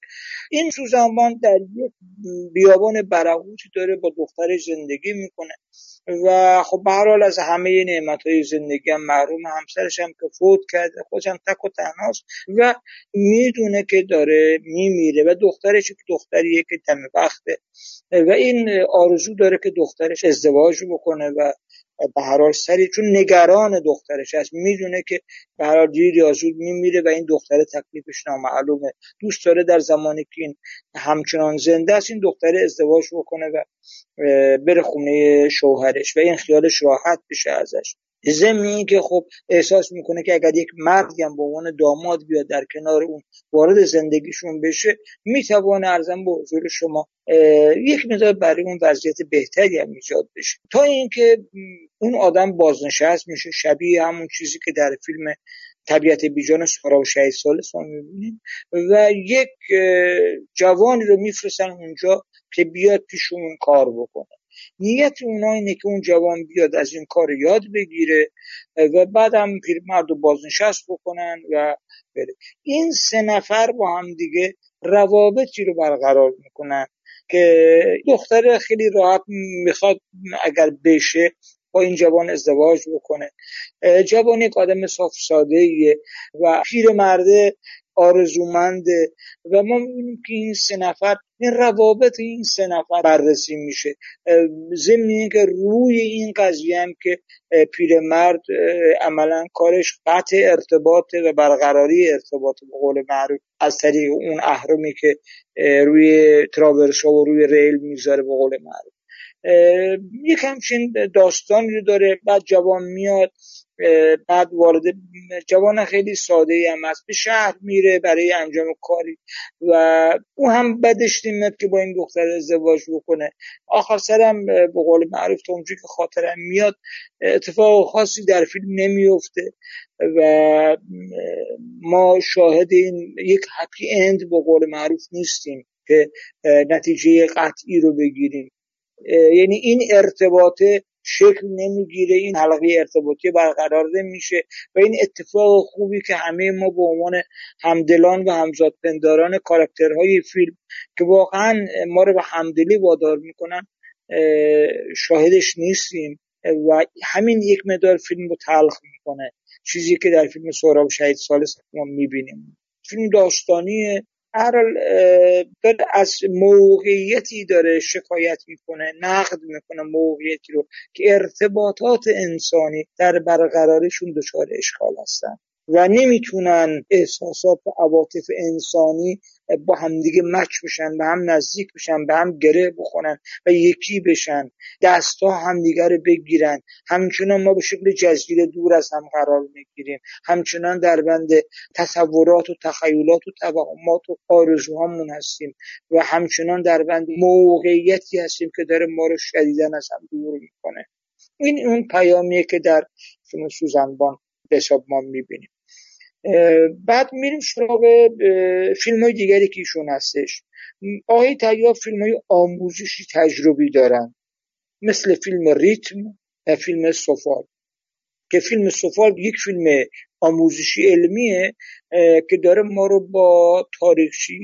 این سوزنبان در یک بیابان برهوتی داره با دخترش زندگی می‌کنه. و خب به حال از همه نعمت های زندگی هم محروم همسرش هم که فوت کرده خودش تک و تنهاست و می‌دونه که داره میمیره و دخترش که دختریه که تم وقته و این آرزو داره که دخترش ازدواج بکنه و به هر سری چون نگران دخترش هست. می‌دونه که به هر دیر یا میمیره و این دختره تکلیفش نامعلومه. دوست داره در زمانی که این همچنان زنده است. این دختره ازدواج بکنه و بره خونه شوهرش و این خیالش راحت بشه ازش. ضمن که خب احساس می‌کنه که اگر یک مردی هم به عنوان داماد بیاد در کنار اون وارد زندگیشون بشه می‌توانه ارزم به حضور شما یک مقدار برای اون وضعیت بهتری هم ایجاد بشه. تا اینکه اون آدم بازنشست میشه شبیه همون چیزی که در فیلم طبیعت بیجان سارا و شهید سالس ما می‌بینیم و یک جوانی رو میفرستن اونجا که بیاد پیشون کار بکنه. نیت اونا اینه که اون جوان بیاد از این کار یاد بگیره و بعد هم پیرمرد رو بازنشست بکنن و بره. این سه نفر با هم دیگه روابطی رو برقرار می‌کنن که دختر خیلی راحت می‌خواد اگر بشه با این جوان ازدواج بکنه. جوان یک آدم صاف ساده ایه و مرده آرزومنده و ما می‌بینیم که این سه نفر این روابط این سه نفر بررسی میشه. ضمن که روی این قضیه هم که پیرمرد عملا کارش قطع ارتباط و برقراری ارتباط به قول معروف از طریق اون اهرمی که روی تراورس و روی ریل می‌ذاره به قول معروف. یک همچین داستانی رو داره. بعد جوان میاد بعد وارد جوان خیلی ساده ای هم هست. به شهر میره برای انجام کاری و او هم بدش نمیاد که با این دختر ازدواج بکنه. آخر سرم به قول معروف تا که خاطرم میاد اتفاق خاصی در فیلم نمیفته و ما شاهد این یک هپی اند به قول معروف نیستیم که نتیجه قطعی رو بگیریم. یعنی این ارتباطه شکل نمی‌گیره این حلقه ارتباطی برقرار نمیشه و این اتفاق خوبی که همه ما به عنوان همدلان و همزاد پنداران کاراکترهای فیلم که واقعا ما رو به همدلی وادار می‌کنن شاهدش نیستیم و همین یک مدار فیلم رو تلخ می‌کنه. چیزی که در فیلم سهراب شهید سالس ما می‌بینیم. فیلم داستانی هر از موقعیتی داره شکایت می‌کنه نقد می‌کنه موقعیتی رو که ارتباطات انسانی در برقرارشون دچار اشکال هستن. و نمی‌تونن احساسات و عواطف انسانی با همدیگه مچ بشن به هم نزدیک بشن به هم گره بخونن و یکی بشن. دستا همدیگه رو بگیرن. همچنان ما به شکل جزیره دور از هم قرار می‌گیریم. همچنان در بند تصورات و تخیلات و توهمات و آرزوهامون هستیم و همچنان در بند موقعیتی هستیم که داره ما رو شدیدن از هم دور می‌کنه. این اون پیامیه که در فیلم سوزنبان به حساب ما می‌بینیم. بعد میریم سراغ فیلم های دیگری که ایشون هستش. آقای تیاب فیلم های آموزشی تجربی دارن. مثل فیلم ریتم و فیلم سفال. که فیلم سفال یک فیلم آموزشی علمیه که داره ما رو با تاریخچی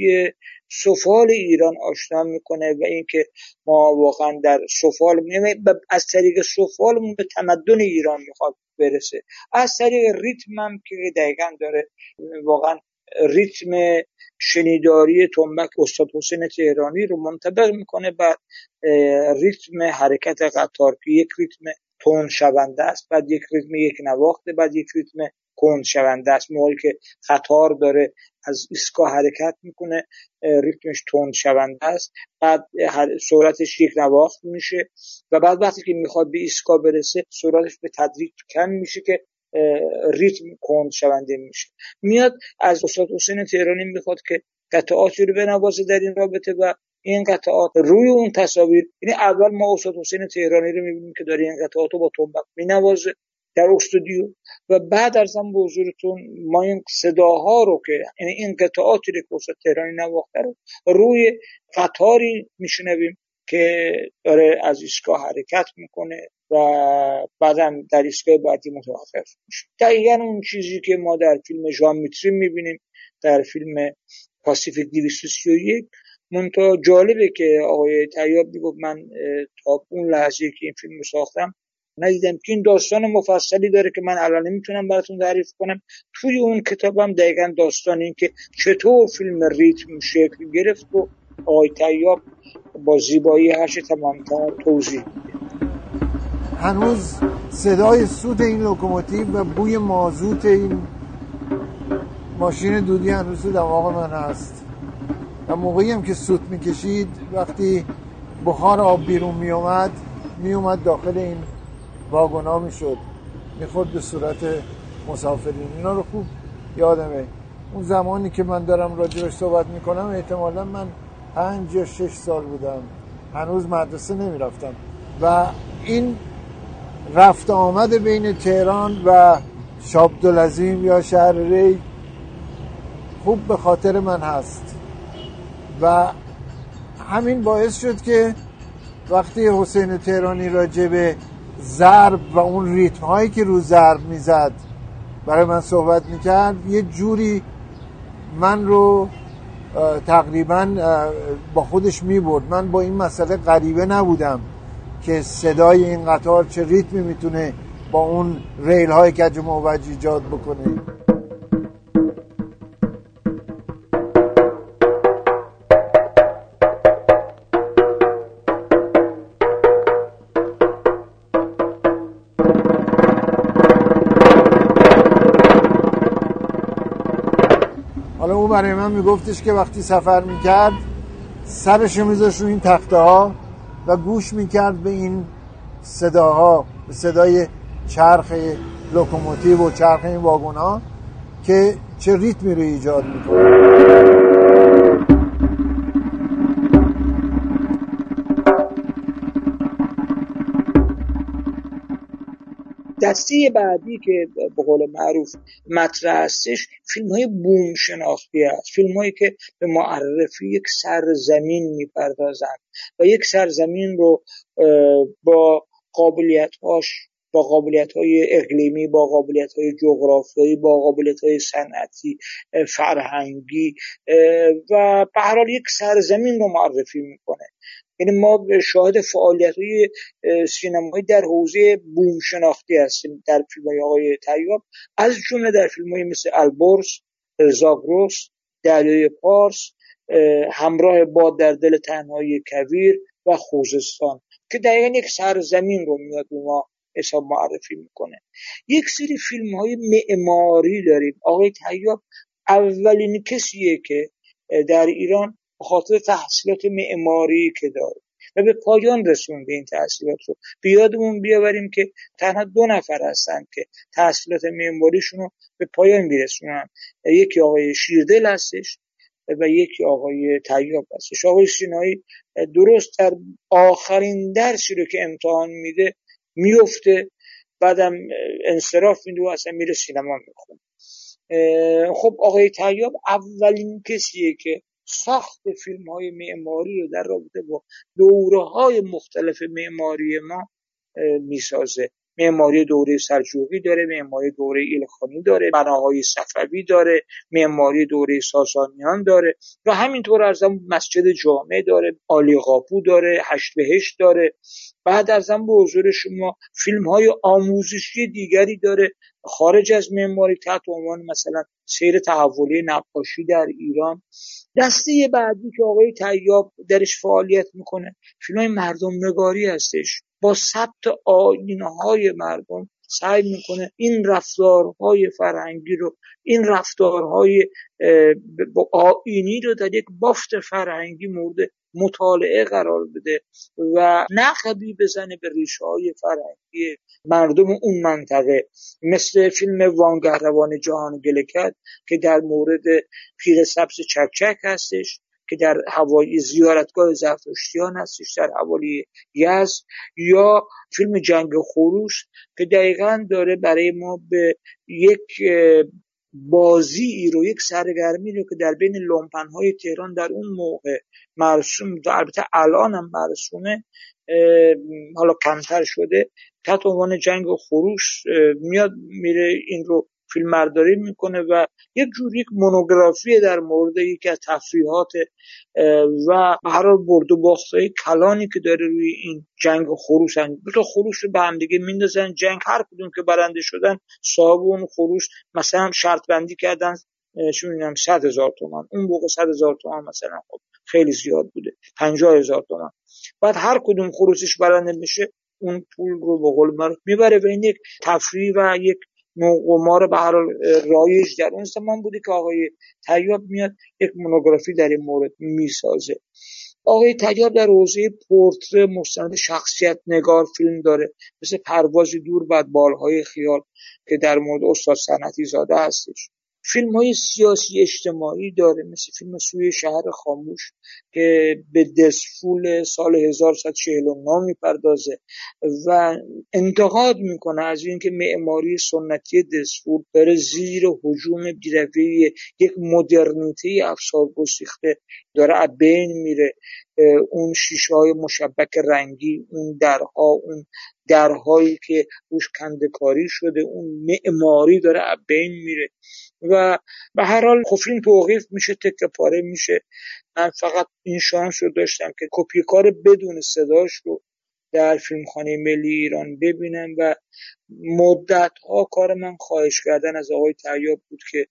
سفال ایران آشنا می‌کنه و اینکه ما واقعا در سفال از طریق سفالمون به تمدن ایران می‌خواد برسه. از طریق ریتم هم که دقیقا داره واقعا ریتم شنیداری تنبک استاد حسین تهرانی رو منطبق می‌کنه. بر ریتم حرکت قطار که یک ریتم تون شونده است بعد یک ریتم یک نواخته بعد یک ریتم کند شونده است. که قطار داره از ایستگاه حرکت می‌کنه ریتمش تند شونده است. بعد سرعتش یک نواخت میشه و بعد وقتی که می‌خواد به ایستگاه برسه سرعتش به تدریج کم میشه که ریتم کند شونده میشه. میاد از استاد حسین تهرانی می‌خواد که قطعاتی رو بنوازه در این رابطه و این قطعات روی اون تصاویر یعنی اول ما استاد حسین تهرانی رو می‌بینیم که داره این قطعات رو با تنبک مینوازه. در استودیو و بعد ارزم به حضورتون ما این صداها رو که یعنی این قطعاتی رو که استاد تهرانی نواخته رو روی قطاری میشنویم که داره از ایستگاه حرکت می‌کنه و بعدم در ایستگاه بعدی متوقف میشه. دقیقا اون چیزی که ما در فیلم ژان میتری می‌بینیم در فیلم پاسیفیک 231 منتها جالبه که آقای تیاب می‌گفت من تا اون لحظه که این فیلم رو ساختم ندیدم که این داستان مفصلی داره که من الان نمی‌تونم براتون تعریف کنم. توی اون کتابم دقیقا داستان این که چطور فیلم ریتم شکل گرفت و آقای تیاب با زیبایی هرچه تمامتر توضیح هنوز صدای سوت این لوکوموتیو و بوی مازوت این ماشین دودی هنوز تو دماغ من هست. و موقعی هم که سوت می‌کشید وقتی بخار آب بیرون میومد میومد داخل این واگونا می‌شد. می‌خورد به صورت مسافرین. اینا رو خوب یادمه. اون زمانی که من دارم راجبش صحبت می‌کنم احتمالا من پنج یا شش سال بودم. هنوز مدرسه نمی‌رفتم. و این رفت آمد بین تهران و شابدالعظیم یا شهر ری خوب به خاطر من هست. و همین باعث شد که وقتی حسین تهرانی راجع به ضرب و اون ریتم هایی که رو ضرب می‌زد برای من صحبت می‌کرد یه جوری من رو تقریبا با خودش می‌برد. من با این مسئله غریبه نبودم که صدای این قطار چه ریتمی می‌تونه با اون ریل های کج و ایجاد بکنه. برای من میگفتش که وقتی سفر می‌کرد سرش میذاشت رو این تخته ها و گوش می‌کرد به این صداها به صدای چرخ لوکوموتیو و چرخ این واگن ها که چه ریتمی رو ایجاد می‌کنه. دسته بعدی که به قول معروف مطرح هستش فیلم های بوم شناختی هست. فیلم هایی که به معرفی یک سرزمین می‌پردازند و یک سرزمین رو با قابلیت هاش با قابلیت های اقلیمی با قابلیت های جغرافیایی با قابلیت های صنعتی فرهنگی و به حال یک سرزمین رو معرفی می‌کنه. یعنی ما شاهد فعالیت های سینمایی در حوزه بوم شناختی هستیم در فیلم های آقای تیاب از جمله در فیلم های مثل البرز زاگروس دریای پارس همراه با در دل تنهایی کویر و خوزستان که دقیقا یک سرزمین رو میاد ما حساب معرفی می‌کنه. یک سری فیلم های معماری داریم. آقای تیاب اولین کسیه که در ایران خاطر تحصیلات معماری که داره. و به پایان رسونده این تحصیلات رو. بیادمون بیاوریم که تنها دو نفر هستن که تحصیلات معماریشون رو به پایان میرسونن. یکی آقای شیردل هستش و یکی آقای طیاب هستش. آقای سینایی درست در آخرین درسی رو که امتحان میده میفته بعدم انصراف میده و اصلا میره سینما می‌خونه. خب آقای طیاب اولین کسیه که ساخت فیلم های معماری رو در رابطه با دوره های مختلف معماری ما می‌سازه. معماری دوره سلجوقی داره معماری دوره ایلخانی داره بناهای صفوی داره معماری دوره ساسانیان داره و همینطور از مسجد جامع داره آلی قاپو داره هشت بهشت داره. بعد از به حضور شما فیلم های آموزشی دیگری داره خارج از معماری تحت عنوان مثلا سیر تحولی نقاشی در ایران. دسته بعدی که آقای طیاب درش فعالیت می‌کنه فیلم های مردم نگاری هستش. با ثبت آینهای مردم سعی می‌کنه این رفتارهای فرهنگی رو این رفتارهای آینی رو در یک بافت فرهنگی مورد مطالعه قرار بده و نقبی بزنه به ریشه های فرهنگی مردم اون منطقه. مثل فیلم وانگهروان جهان گلکت که در مورد پیر سبز چکچک هستش. که در هوایی زیارتگاه زرتشتیان هستش در حوالی یزد یا فیلم جنگ خروش که دقیقا داره برای ما به یک بازی رو یک سرگرمی رو که در بین لومپن های تهران در اون موقع مرسوم البته الان هم مرسومه حالا کمتر شده تحت عنوان جنگ و خروش میاد میره این رو فیلم برداری می‌کنه و یک جور یک مونوگرافی در مورد یکی از تفریحات و قرار برد و باختهای کلانی که داره روی این جنگ خروش هن. دو خروش رو به هم دیگه میندازن. جنگ هر کدوم که برنده شدن صاحب اون خروش مثلا شرط بندی کردن چون میگم صد هزار تومن اون موقع صد هزار تومن مثلا خب خیلی زیاد بوده. پنجاه هزار تومن بعد هر کدوم خروسش برنده میشه اون پول رو به قول می‌بره و این یک تفریح و یک قمار به هر رایج در اون زمان بوده که آقای تیاب میاد یک مونوگرافی در این مورد می‌سازه. آقای تیاب در حوزه پورتره مستند شخصیت نگار فیلم داره مثل پروازی دور بعد بالهای خیال که در مورد استاد سنتی زاده هستش. فیلم های سیاسی اجتماعی داره مثل فیلم سوی شهر خاموش که به دسفول سال 1149 می‌پردازه و انتقاد می‌کنه از اینکه معماری سنتی دسفول داره زیر حجوم بیروی یک مدرنیته افسار گسیخته داره بین میره. اون شیشه های مشبک رنگی اون درها اون درهایی که روش کندکاری شده اون معماری داره بین میره. و به هر حال فیلم توقیف میشه تکه پاره میشه. من فقط این شانس رو داشتم که کپی کار بدون صداش رو در فیلمخانه ملی ایران ببینم و مدت ها کار من خواهش کردن از آقای تیاب بود که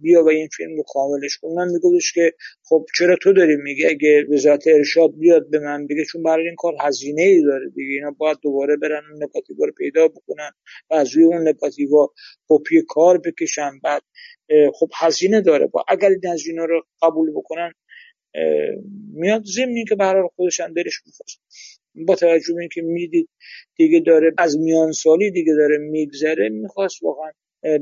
بیا و این فیلم رو کاملش کن من میگفتش که خب چرا تو داری میگه اگه وزارت ارشاد بیاد به من بگه چون برای این کار هزینه ای داره دیگه. اینا باید دوباره برن اون نگاتیو رو پیدا بکنن و از روی اون نگاتیو کپی کار بکشن. بعد خب هزینه داره. با اگر این هزینه رو قبول بکنن میاد زمینی که برای خودش دلش می‌خواست. با توجه به اینکه می‌دید دیگه داره از میان سالی دیگه داره میگذره می‌خواست واقعا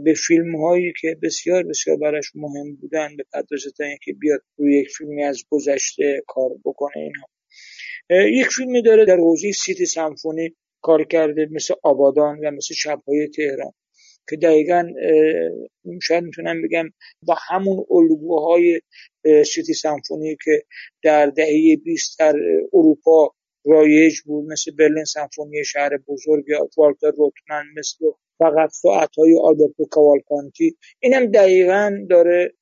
به فیلم هایی که بسیار بسیار براش مهم بودن به پردازه تا اینکه بیاد روی یک فیلمی از گذشته کار بکنه اینها یک فیلمی داره در حوزه سیتی سمفونی کار کرده مثل آبادان و مثل شبهای تهران. که دقیقا شاید می‌تونم بگم با همون الگوهای سیتی سمفونی که در دهه 20 در اروپا رایج بود مثل برلین سمفونی شهر بزرگ والتر روتمن مثل فقط ساعتهای آلبرتو کاوالکانتی. اینم دقیقا داره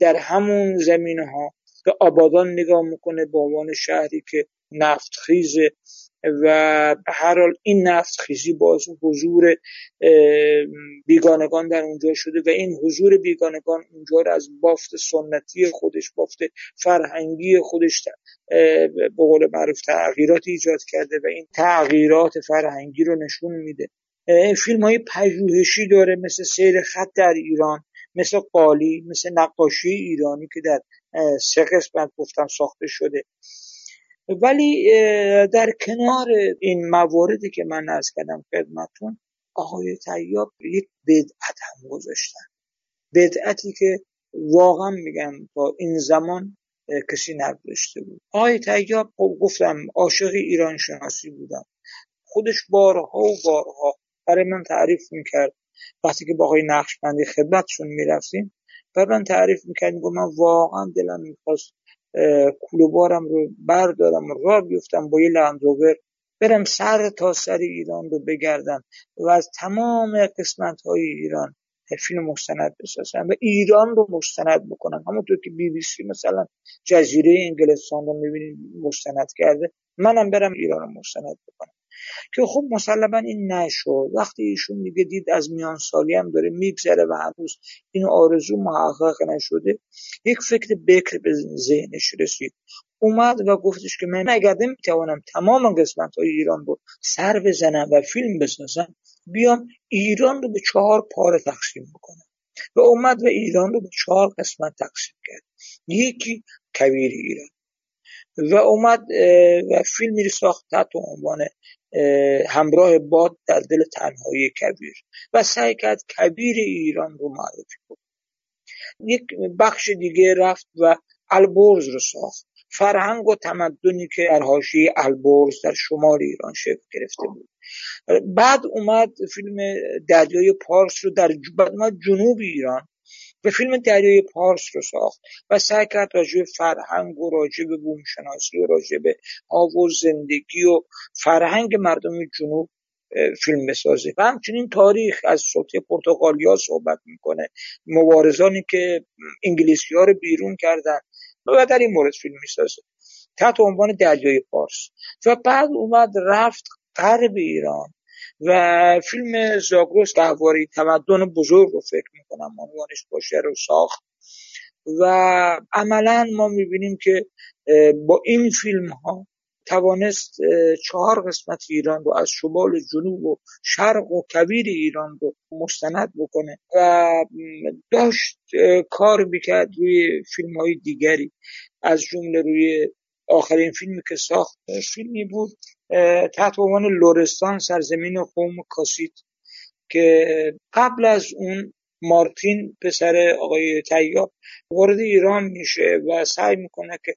در همون زمینه ها به آبادان نگاه می‌کنه به عنوان شهری که نفت خیزه و به هر حال این نفت خیزی باعث حضور بیگانگان در اونجا شده و این حضور بیگانگان اونجا رو از بافت سنتی خودش بافت فرهنگی خودش به قول معروف تغییرات ایجاد کرده و این تغییرات فرهنگی رو نشون میده. فیلم های پژوهشی داره مثل سیر خط در ایران مثل قالی مثل نقاشی ایرانی که در سه قسمت گفتم ساخته شده. ولی در کنار این مواردی که من از کردم خدمتون آقای طیاب یک بدعت هم گذاشتن. بدعتی که واقعا میگم تا این زمان کسی نداشته بود. آقای طیاب خب گفتم عاشق ایران شناسی بودم. خودش بارها و بارها برای من تعریف می‌کرد. وقتی که با آقای نقشبندی خدمتشون می‌رفتیم برای من تعریف می‌کرد میگو من واقعا دلم می‌خواست کوله بارم رو بردارم و را بیفتم با یه لندروور برم سر تا سر ایران رو بگردم و از تمام قسمت های ایران فیلم مستند بسازم و ایران رو مستند بکنم. همونطور که بی بی سی مثلا جزیره انگلستان رو می‌بینید مستند کرده منم برم ایران رو مستند بکنم. که خب مسلما این نشد. وقتی ایشون دیگه دید از میان سالی هم داره میگذره و هنوز این آرزو محقق نشده یک فکر بکر به ذهنش رسید. اومد و گفتش که من اگر نمی‌توانم تمام قسمت های ایران رو سر بزنم و فیلم بسازم بیام ایران رو به چهار پاره تقسیم بکنم. و اومد و ایران رو به چهار قسمت تقسیم کرد. یکی کویر ایران. و اومد و فیلمی ساخت تحت عنوان همراه باد در دل تنهایی کبیر و سعی کرد کبیر ایران رو معرفی کنه. یک بخش دیگه رفت و البرز رو ساخت. فرهنگ و تمدنی که در حاشیه البرز در شمال ایران شکل گرفته بود. بعد اومد فیلم دریای پارس رو در جنوب ایران به فیلم دریای پارس رو ساخت و سعی کرد راجع فرهنگ و راجع به بومشناسی و راجع به و زندگی و فرهنگ مردم جنوب فیلم بسازه. و همچنین تاریخ از سلطه پرتغالیا صحبت می‌کنه. مبارزانی که انگلیسی ها رو بیرون کردن و در این مورد فیلم می‌سازه. تحت عنوان دریای پارس. و بعد اومد رفت غرب ایران. و فیلم زاگرس گهواری تمدن بزرگ رو فکر می‌کنم عنوانش باشه رو ساخت. و عملا ما می‌بینیم که با این فیلم ها توانست چهار قسمت ایران رو از شمال جنوب و شرق و کویر ایران رو مستند بکنه و داشت کار می‌کرد روی فیلم های دیگری از جمله روی آخرین فیلمی که ساخت فیلمی بود تحت عنوان لورستان سرزمین قوم کاسیت که قبل از اون مارتین پسر آقای تیاب وارد ایران میشه و سعی می‌کنه که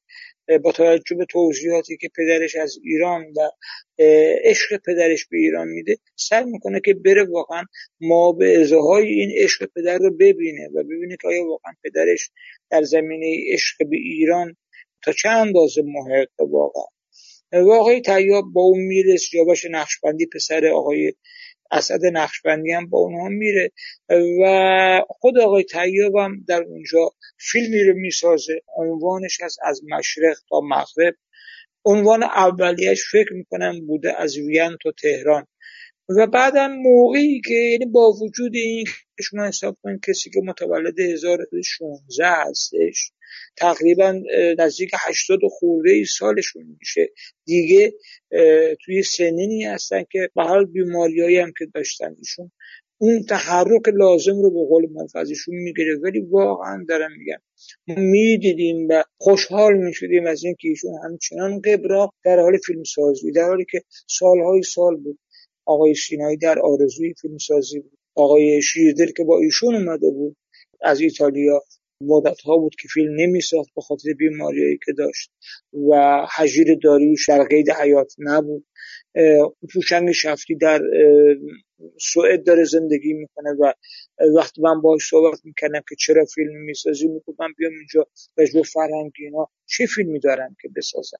با توجه به توضیحاتی که پدرش از ایران و عشق پدرش به ایران میده سعی می‌کنه که بره واقعا ما به ازاهای این عشق پدر رو ببینه و ببینه که آیا واقعا پدرش در زمینه عشق به ایران تا چه اندازه محق واقعا؟ و آقای تیاب با اون میره سیاوش نقشبندی پسر آقای اسد نقشبندی هم با اونها میره و خود آقای طیاب هم در اونجا فیلمی رو می‌سازه عنوانش هست از مشرق تا مغرب. عنوان اولیش فکر می‌کنم بوده از وین تا تهران. و بعدا موقعی که یعنی با وجود این شما حساب کنید کسی که متولد 1016 هستش تقریبا نزدیک 80 خورده ای سالشون میشه. دیگه توی سنینی هستن که به حال بیماریایی هم که داشتن ایشون اون تحرک لازم رو به قول من ازشون می‌گیره. ولی واقعا دارم میگم می‌دیدیم و خوشحال می‌شدیم از اینکه ایشون همچنان قبراق در حال فیلم سازی در حالی که سالهای سال بود. آقای سینایی در آرزوی فیلم سازی بود. آقای شیردل که با ایشون اومده بود از ایتالیا مدت ها بود که فیلم نمیساخت به خاطر بیماریایی که داشت و حجیر داریوش در قید حیات نبود. پوشنگ شفتی در سوئد داره زندگی می‌کنه و وقتی من باهاش صحبت می‌کردم که چرا فیلم می‌سازی می‌گفت من بیام اینجا به فرهنگی اینا چه فیلمی دارم که بسازم.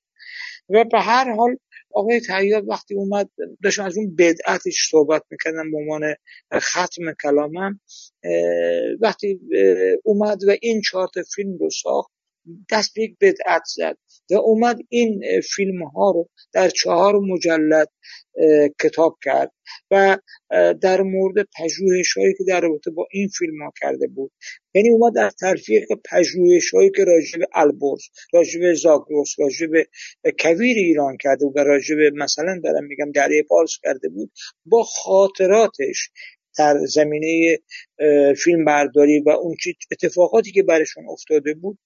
و به هر حال آقای تیار وقتی اومد داشتم از اون بدعتش صحبت می‌کردم به عنوان ختم کلامم وقتی اومد و این چارت فیلم رو ساخت دست به یک بدعت زد و اومد این فیلم ها رو در چهار مجلد کتاب کرد و در مورد پژوهش هایی که در رابطه با این فیلم ها کرده بود. یعنی اومد در تلفیق پژوهش هایی که راجع به البرز راجع به زاگرس راجع به کویر ایران کرده و راجع به مثلا دارم میگم دریای پارس کرده بود با خاطراتش در زمینه فیلم برداری و اون اتفاقاتی که برشون افتاده بود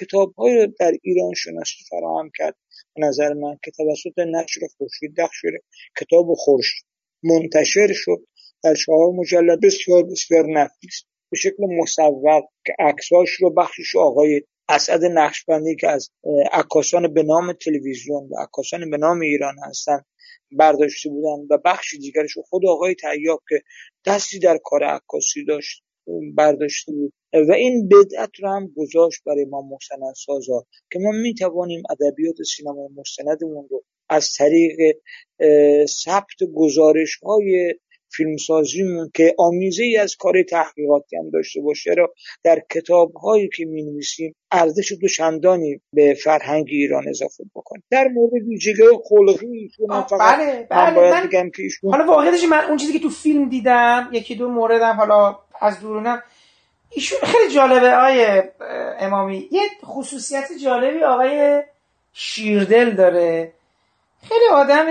کتاب های در ایران شناسی فراهم کرد. به نظر من که توسط نشر خورشید دخ شده. کتاب خورش منتشر شد در چهار مجلد. بسیار بسیار نفیس. به شکل مصور که عکساش رو بخشش آقای اسد نقشبندی که از عکاسان به نام تلویزیون و عکاسان به نام ایران هستن برداشته بودن و بخش دیگرش خود آقای تیاب که دستی در کار عکاسی داشت برداشته بود. و این بدعت رو هم گذاشت برای ما سازا که ما می‌توانیم ادبیات سینما مستندمون رو از طریق ثبت گزارش های فیلمسازیمون که آمیزه ای از کار تحقیقاتی هم داشته باشه را در کتاب هایی که می نویسیم ارزش دو چندانی به فرهنگ ایران اضافه بکنیم در مورد ویژگی خلقی ایشون هم فقط بله بله من باید بگم که ایشون حالا واقعیتش من اون چیزی که تو فیلم دیدم یکی دو موردم حالا از دورونم ایشون خیلی جالبه آقای امامی. یه خصوصیت جالبی آقای شیردل داره. خیلی آدم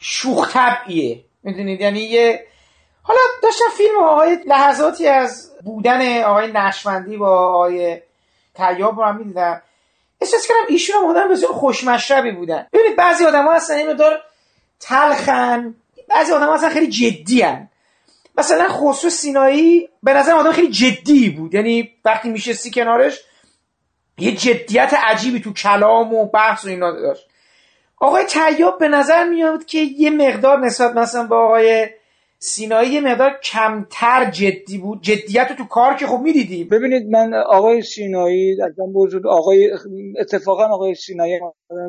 شوخ طبعیه می‌دونید؟ یعنی یه حالا داشتم فیلم آقای لحظاتی از بودن آقای نشمندی با آقای تیاب رو هم می‌دیدم. احساس کردم ایشون هم آدم بسیار خوشمشربی بودن. ببینید بعضی آدم ها هستن این مدار تلخن. بعضی آدم ها خیلی جدی هن. مثلا خصوص سینایی به نظر آدم خیلی جدی بود. یعنی وقتی میشستی کنارش یه جدیت عجیبی تو کلام و بحث و اینا داشت. آقای تیاب به نظر میاد که یه مقدار نسبت مثلا با آقای سینایی یه مقدار کمتر جدی بود. جدیت رو تو کار که خب می‌دیدی ببینید من آقای سینایی از بزرگ آقای اتفاقا آقای سینایی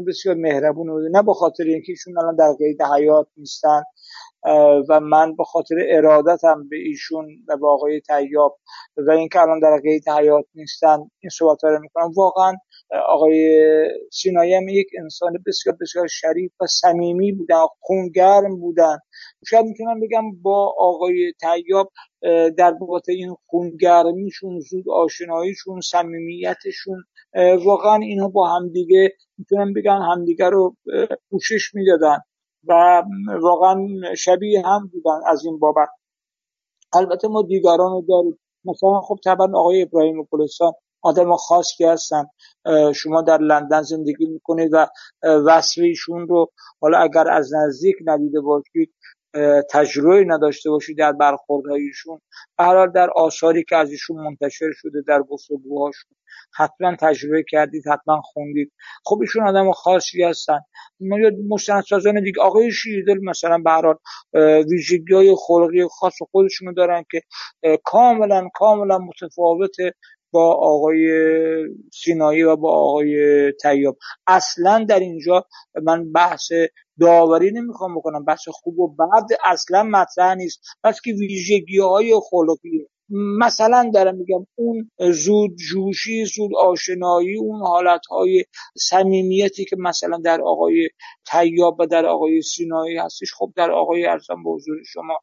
بسیار مهربون بود. نه به خاطر اینکه ایشون الان در قید حیات نیستن و من به خاطر ارادتم به ایشون و به آقای تیاب و اینکه الان در قید حیات نیستن این صحبت رو می‌کنم. واقعا آقای سینایی هم یک انسان بسیار بسیار شریف و صمیمی بودن خونگرم بودن. شاید می‌تونم بگم با آقای تیاب در بابت این خونگرمیشون زود آشناییشون صمیمیتشون واقعا اینها با همدیگه می‌تونم بگم همدیگه رو پوشش می‌دادن و واقعا شبیه هم بودن از این بابت. البته ما دیگران رو داریم. مثلا خب طبعا آقای ابراهیم گلستان آدم خاصی هستن. شما در لندن زندگی می‌کنید و وصف رو حالا اگر از نزدیک ندیده باشید تجربه نداشته باشید در برخوردهایشون حال در آثاری که از ایشون منتشر شده در گفتگوهاشون حتما تجربه کردید حتما خوندید. خب ایشون آدم خاصی هستن. مستندسازان دیگه آقای شیردل مثلا به هر ویژگی های خلقی خاص خودشونو دارن که کاملا کاملا متفاوته با آقای سینایی و با آقای تیاب اصلا در اینجا من بحث داوری نمی‌خوام بکنم بحث خوب و بد اصلا مطرح نیست. بس که ویژگی های خلقی. مثلا دارم میگم اون زود جوشی زود آشنایی اون حالت های صمیمیتی که مثلا در آقای تیاب و در آقای سینایی هستش خب در آقای ارزم به حضور شما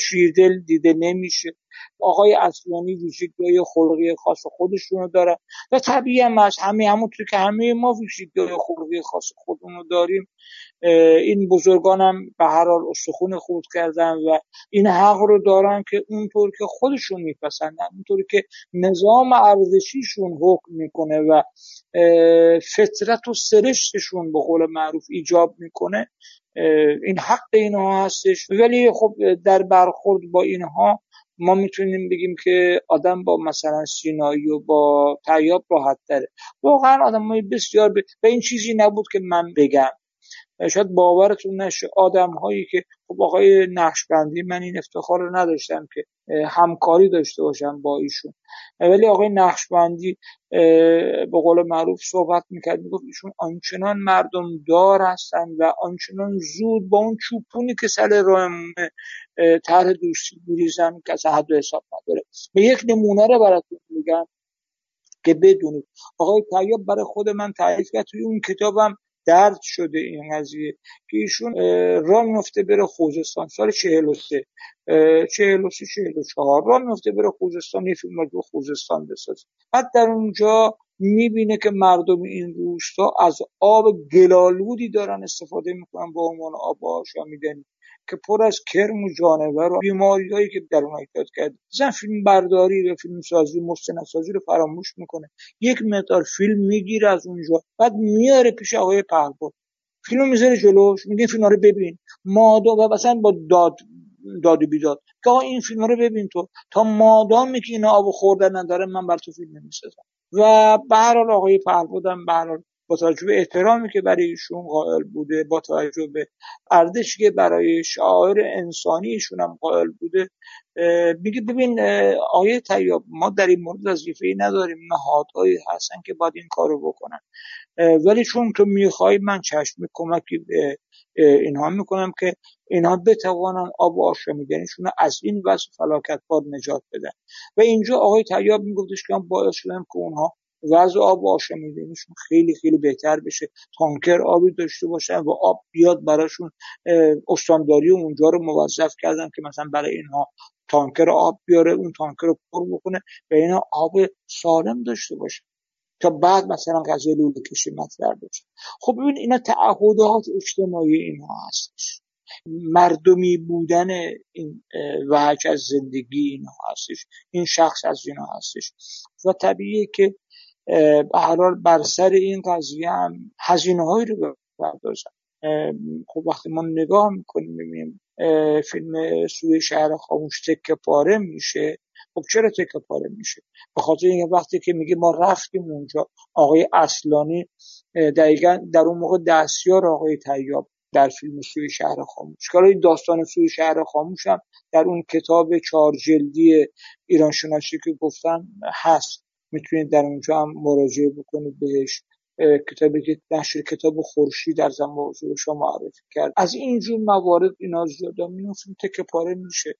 شیردل دیده نمیشه. آقای اصلانی ویژگی خلقی خاص خودشونو دارن و طبیعی هم از همه همونطور که همه ما ویژگی خلقی خاص خودمون داریم. این بزرگانم به هر حال استخون خود کردن و این حق رو دارن که اونطور که خودشون میپسندن اونطور که نظام ارزشیشون حکم می‌کنه و فطرت و سرشتشون به قول معروف ایجاب می‌کنه. این حق اینها هستش. ولی خب در برخورد با اینها ما می‌تونیم بگیم که آدم با مثلا سینایی و با تیاب راحت داره واقعا آدم بسیار ب... و این چیزی نبود که من بگم. شاید باورتون نشه آدم هایی که خب آقای نقشبندی من این افتخار رو نداشتم که همکاری داشته باشم با ایشون. ولی آقای نقشبندی به قول معروف صحبت می‌کرد می‌گفت ایشون آنچنان مردم دار هستن و آنچنان زود با اون چوپونی که سر راهمونه طرح دوستی میریزن که از حد حساب نداره. به یک نمونه رو براتون میگم که بدونید. آقای طیاب برای خود من تعریف کرد توی اون کتابم درد شده این قضیه. که ایشون راه میفته بره خوزستان. سال 43 43 44 راه میفته بره خوزستان یه فیلم رو خوزستان بسازه. بعد در اونجا می‌بینه که مردم این روستا از آب گلالودی دارن استفاده می‌کنن با عنوان آب آشامیدنی. که پر از کرم و جانور و بیماریهایی که در اون ایجاد کرده مثلا فیلم برداری و فیلم سازی سازی رو فراموش می‌کنه. یک مقدار فیلم می‌گیره از اونجا بعد میاره پیش آقای پهلوان. فیلم می‌ذاره جلوش میگه فیلم رو ببین. مادام و مثلا با داد داد بیداد. که این فیلم رو ببین تو. تا مادامی که اینا آب خوردن نداره من بر تو فیلم نمی‌سازم و به هر آقای پهلوان به با توجه به احترامی که برای ایشون قائل بوده با توجه به ارزشی که برای شاعر انسانی ایشون هم قائل بوده میگه ببین آیه تیاب ما در این مورد وظیفه ای نداریم نهادهایی هستن که باید این کارو بکنن. ولی چون تو می‌خوای من چشم کمکی به اینها می‌کنم که اینها بتوانن آب و آشامیدنیشون از این وضع فلاکت بار نجات بدن. و اینجا آقای تیاب میگفتش که باعث شدم که اونها وضع آب و آشامیدنیشون خیلی خیلی بهتر بشه. تانکر آبی داشته باشن و آب بیاد براشون استانداری اونجا رو موظف کردن که مثلا برای اینها تانکر آب بیاره اون تانکر رو پر بکنه و اینا آب سالم داشته باشه تا بعد مثلا غذای لوله کشی مطرح بشه. خب ببین اینا تعهدات اجتماعی اینها هستش. مردمی بودن این وحج از زندگی اینها هستش. این شخص از اینا هستش. و طبیعیه که به حال بر سر این قضیه هم هزینه هایی رو بپردازن خب وقتی ما نگاه می‌کنیم می‌بینیم فیلم سوی شهر خاموش تکه پاره میشه. خب چرا تکه پاره میشه؟ به خاطر اینکه وقتی که میگه ما رفتیم اونجا آقای اصلانی دقیقا در اون موقع دستیار آقای تیاب در فیلم سوی شهر خاموش. که داستان سوی شهر خاموش هم در اون کتاب چهار جلدی ایران شناسی که گفتن هست. می‌تونید در اونجا هم مراجعه بکنید بهش. کتابی که نشر کتاب خورشید در زمان حضور شما معرفی کرد. از اینجور موارد اینا زیاده میفتیم تکه پاره میشه.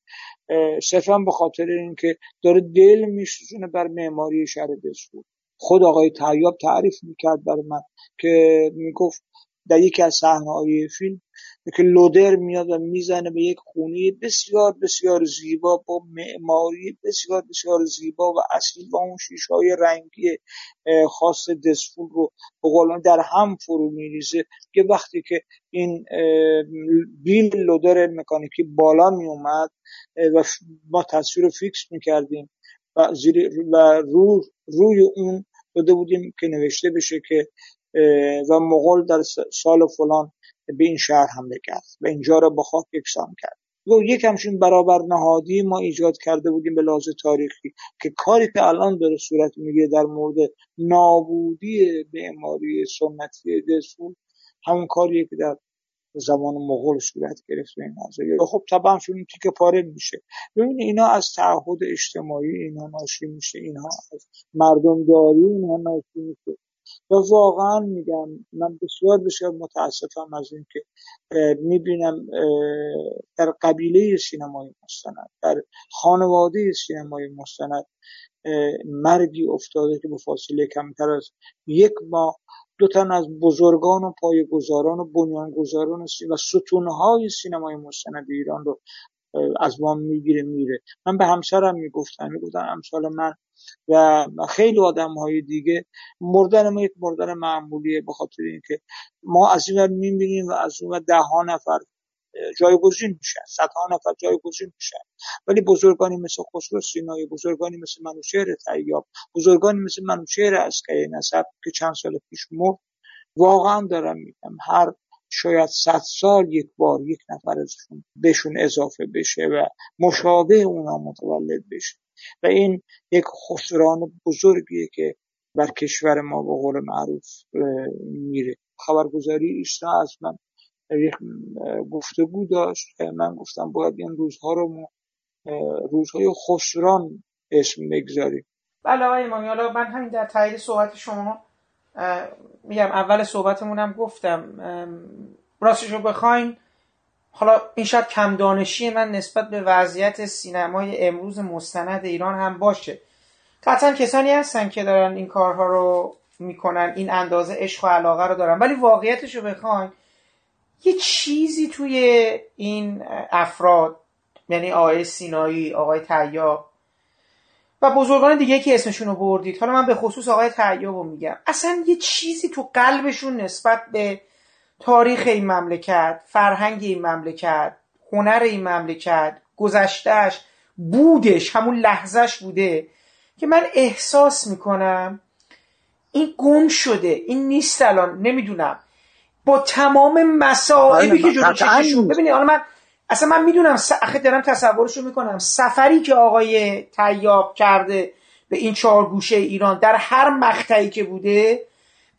صرفا به خاطر اینکه داره دل میسوزونه بر معماری شهر دسفور خود آقای تیاب تعریف می‌کرد بر من که می‌گفت در یکی از صحنه‌های فیلم که لودر میاد و می‌زنه به یک خونه بسیار بسیار زیبا با معماری بسیار بسیار زیبا و اصیل و اون های رنگی خاص دسفول رو به در هم فرو میریزه که وقتی که این بیل لودر مکانیکی بالا می اومد و ما تصویر فیکس می‌کردیم و, زیر و رو روی اون داده بودیم که نوشته بشه که و مغول در سال فلان به این شهر حمله کرد و اینجا را با خاک یکسان کرد. و یک همچین برابر نهادی ما ایجاد کرده بودیم به لحاظ تاریخی که کاری که الان داره صورت میگه در مورد نابودی معماری سنتی دسفول همون کاریه که در زمان مغول صورت گرفت این قضیه خب طبعا فیلم تیکه پاره میشه. ببین اینا از تعهد اجتماعی اینا ناشی میشه. اینها از مردم داری اینها ناشی میشه. و واقعا میگم من بسیار بسیار متاسفم از اینکه می‌بینم در قبیله سینمای مستند در خانواده سینمای مستند مرگی افتاده که به فاصله کمتر از یک ماه دو تن از بزرگان و پایه‌گذاران و بنیانگذاران و ستونهای سینمای مستند ایران رو از ما می‌گیره میره. من به همسرم می‌گفتم می‌گفتم امثال من و خیلی آدم های دیگه مردن ما یک مردن معمولیه به خاطر اینکه ما از این می‌بینیم و از اون ده ها نفر جایگزین میشن صدها نفر جایگزین میشن. ولی بزرگانی مثل خسرو سینایی بزرگانی مثل منوچهر تیاب بزرگانی مثل منوچهر اسکای نسب که چند سال پیش مرد واقعا دارم میگم هر شاید صد سال یک بار یک نفر ازشون بهشون اضافه بشه و مشابه اونا متولد بشه. و این یک خسران بزرگیه که بر کشور ما به قول معروف میره. خبرگزاری ایستا از من گفتگو داشت من گفتم باید این روزها رو روزهای خسران اسم بگذاریم. بله آقای امامی حالا من همین در تایید صحبت شما میگم اول صحبتمونم گفتم راستش رو بخواین حالا این شاید کم دانشی من نسبت به وضعیت سینمای امروز مستند ایران هم باشه. قطعا کسانی هستن که دارن این کارها رو می‌کنن این اندازه عشق و علاقه رو دارن. ولی واقعیتش رو بخواین یه چیزی توی این افراد یعنی آقای سینایی آقای تیاب و بزرگان دیگه که اسمشون رو بردید. حالا من به خصوص آقای تیاب رو میگم. اصلا یه چیزی تو قلبشون نسبت به تاریخ این مملکت فرهنگ این مملکت هنر این مملکت گذشتهش بودش همون لحظهش بوده که من احساس می‌کنم این گم شده این نیست الان نمی‌دونم. با تمام مسائلی که جلو چشمشون ببینید حالا من اصلا من می‌دونم اخه دارم تصورشو می‌کنم. سفری که آقای تیاب کرده به این چهار گوشه ایران در هر مقطعی که بوده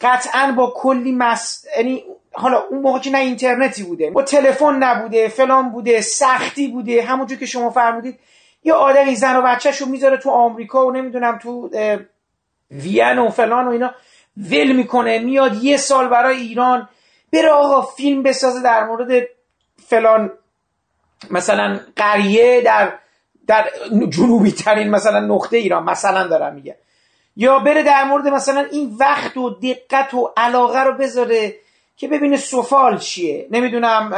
قطعا با کلی مس یعنی حالا اون موقع که نه اینترنتی بوده با تلفن نبوده فلان بوده سختی بوده همونجور که شما فرمودید یه آدمی زن و بچهش رو می‌ذاره تو آمریکا و نمی‌دونم تو وین و فلان و اینا ول می‌کنه میاد یه سال برای ایران بره آقا فیلم بسازه در مورد فلان مثلا قریه در در جنوبی ترین مثلا نقطه ایران مثلا دارم میگه یا بره در مورد مثلا این وقت و دقت و علاقه رو بذاره که ببینه سفال چیه. نمی‌دونم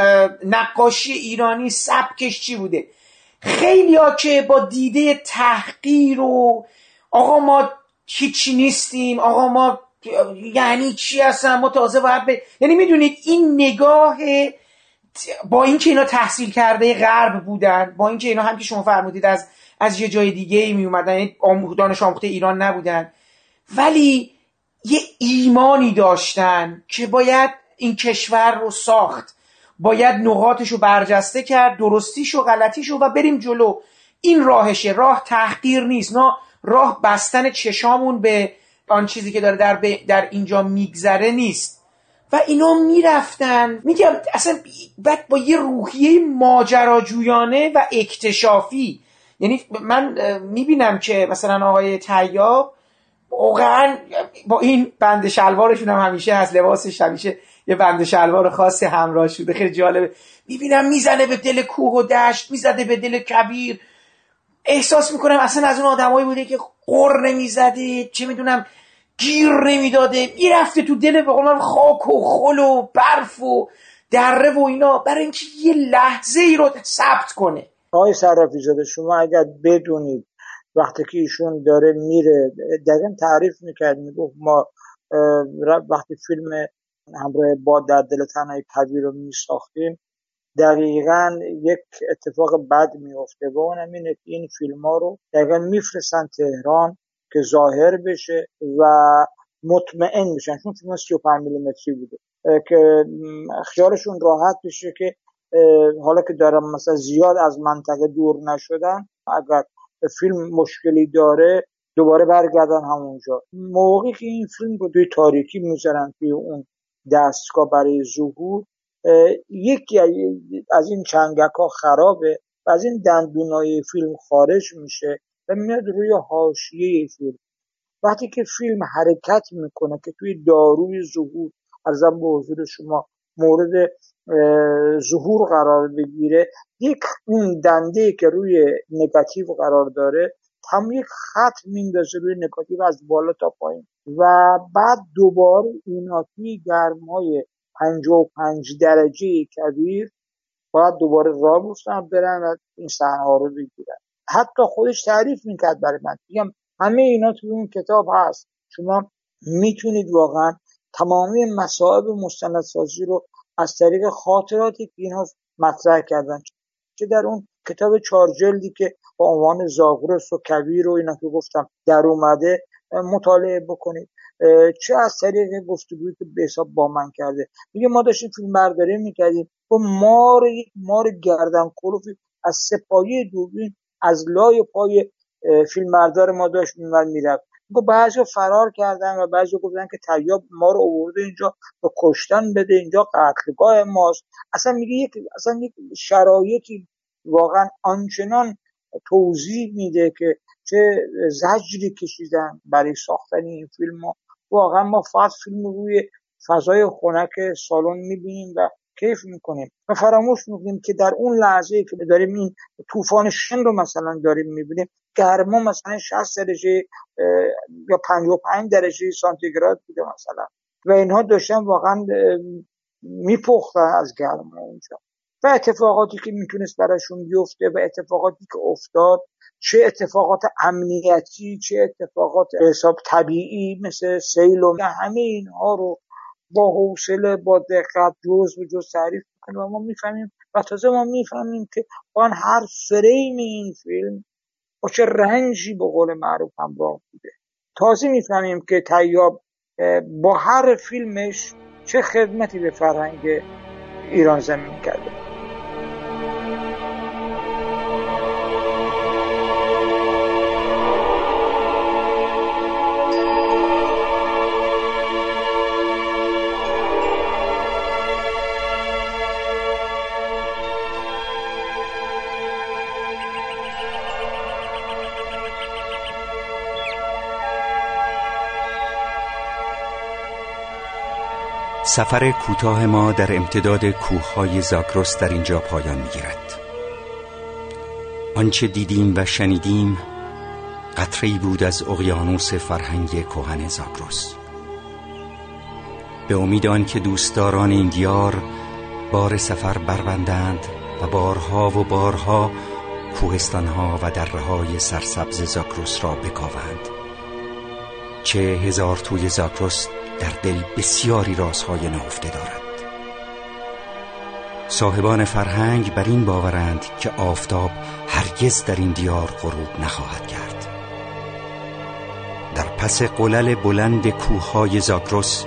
نقاشی ایرانی سبکش چی بوده. خیلی ها که با دیده تحقیر و آقا ما هیچی نیستیم آقا ما یعنی چی هستن ما تازه باید به یعنی می‌دونید این نگاه با اینکه اینا تحصیل کرده غرب بودن با اینکه اینا هم که شما فرمودید از از یه جای دیگه ای می اومدن یعنی دانش آموخته ایران نبودن. ولی یه ایمانی داشتن که باید این کشور رو ساخت. باید نقاطش رو برجسته کرد درستیش و غلطیش رو و بریم جلو. این راهشه. راه تحقیر نیست. نه راه بستن چشامون به آن چیزی که داره در, در اینجا میگذره نیست. و اینا می‌رفتن. میگم اصلا بعد با یه روحیه ماجراجویانه و اکتشافی. یعنی من می‌بینم که مثلا آقای تیاب واقعا با این بند شلوارشون هم همیشه هست لباسش همیشه یه بند شلوار خاصی همراه شده. خیلی جالبه. می‌بینم می‌زنه به دل کوه و دشت می‌زده به دل کبیر. احساس می‌کنم اصلا از اون آدمایی بوده که قر نمی‌زده چه می‌دونم گیر نمی‌داده می‌رفته تو دل به خاک و خل و برف و دره و اینا. برای اینکه یه لحظه ای رو ثبت کنه. آقای صرافی زاده شما اگر بدونید وقتی که ایشون داره میره دقیقا تعریف می‌کرد می‌گفت ما وقتی فیلم همراه با در دل تنهای کبیر رو میساختیم دقیقا یک اتفاق بد میفته و اونم اینه که این فیلم ها رو دقیقا میفرستن تهران. که ظاهر بشه و مطمئن بشن. چون فیلم 35 میلیمتری بوده. که خیالشون راحت بشه که حالا که دارم مثلا زیاد از منطقه دور نشدن اگر فیلم مشکلی داره دوباره برگردن همونجا. موقعی که این فیلم رو توی تاریکی می‌ذارن توی اون دستگاه برای ظهور یکی از این چنگک ها خرابه و از این دندونای فیلم خارج میشه. میاد روی حاشیه فیلم. وقتی که فیلم حرکت می‌کنه که توی داروی ظهور ارزم به حضور شما مورد ظهور قرار بگیره یک اون دنده که روی نگاتیو قرار داره هم یک خط میندازه روی نگاتیو از بالا تا پایین. و بعد دوباره اینا توی گرمای پنج درجه کبیر باید دوباره بفتن برن و این صحنه رو بگیرن. حتی خودش تعریف می‌کرد برای من. میگم همه اینا توی اون کتاب هست. شما می‌تونید واقعا تمامی مسائب مستندسازی رو از طریق خاطراتی که اینها مطرح کردن. چه در اون کتاب چهار جلدی که با عنوان زاغرس و کبیر و اینا که گفتم در اومده مطالعه بکنید. چه از طریق گفتگویی که به حساب با من کرده. میگه ما داشتیم فیلم برداری می‌کردیم. و مار یک مار گردن کلوفی از سپایه دوربین از لای پای فیلمبردار ما داشت میمر می‌رفت. گفت بعضی فرار کردن و بعضی گفتن که طیاب ما رو آورده اینجا به کشتن بده اینجا قتلگاه ماست. اصلا میگه یک اصلا یک شرایطی واقعا آنچنان توضیح میده که چه زجری کشیدن برای ساختن این فیلم. ها واقعا ما فقط فیلم روی فضای خنک سالن می‌بینیم و کیف می‌کنیم. و فراموش می‌کنیم که در اون لحظه که داریم این طوفان شن رو مثلا داریم می‌بینیم گرما مثلا 60 درجه یا 55 درجه سانتیگراد بوده مثلا. و اینها داشتن واقعا میپختن از گرما اونجا. و اتفاقاتی که می‌تونست براشون بیفته و اتفاقاتی که افتاد چه اتفاقات امنیتی چه اتفاقات حساب طبیعی مثل سیل و همه اینها رو با حوصله با دقت جز به جز تعریف می‌کنیم و ما می‌فهمیم و تازه ما می‌فهمیم که آن هر فریم این فیلم با چه رنجی به قول معروف همراه بوده. تازه می‌فهمیم که تیاب با هر فیلمش چه خدمتی به فرهنگ ایران زمین کرده. سفر کوتاه ما در امتداد کوههای زاگرس در اینجا پایان می‌گیرد. آنچه دیدیم و شنیدیم قطری بود از اقیانوس فرهنگ کهن زاگرس به امید آن که دوستداران این دیار بار سفر بربندند و بارها و بارها کوهستانها و درهای سرسبز زاگرس را بکاوند چه هزار توی زاگرس در دل بسیاری رازهای نهفته دارد. صاحبان فرهنگ بر این باورند که آفتاب هرگز در این دیار غروب نخواهد کرد. در پس قلل بلند کوههای زاگرس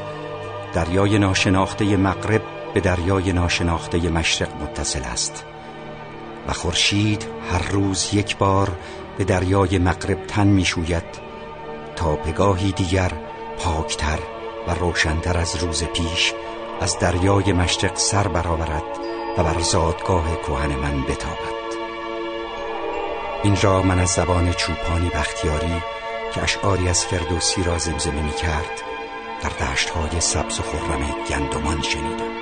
دریای ناشناخته مغرب به دریای ناشناخته مشرق متصل است و خورشید هر روز یک بار به دریای مغرب تن می‌شوید تا پگاهی دیگر پاکتر و روشنتر از روز پیش از دریای مشرق سر برآورد و بر زادگاه کوهن من بتابد. این را من از زبان چوپانی بختیاری که اشعاری از فردوسی را زمزمه می کرد در دشتهای سبز و خرم گندمان شنیدم.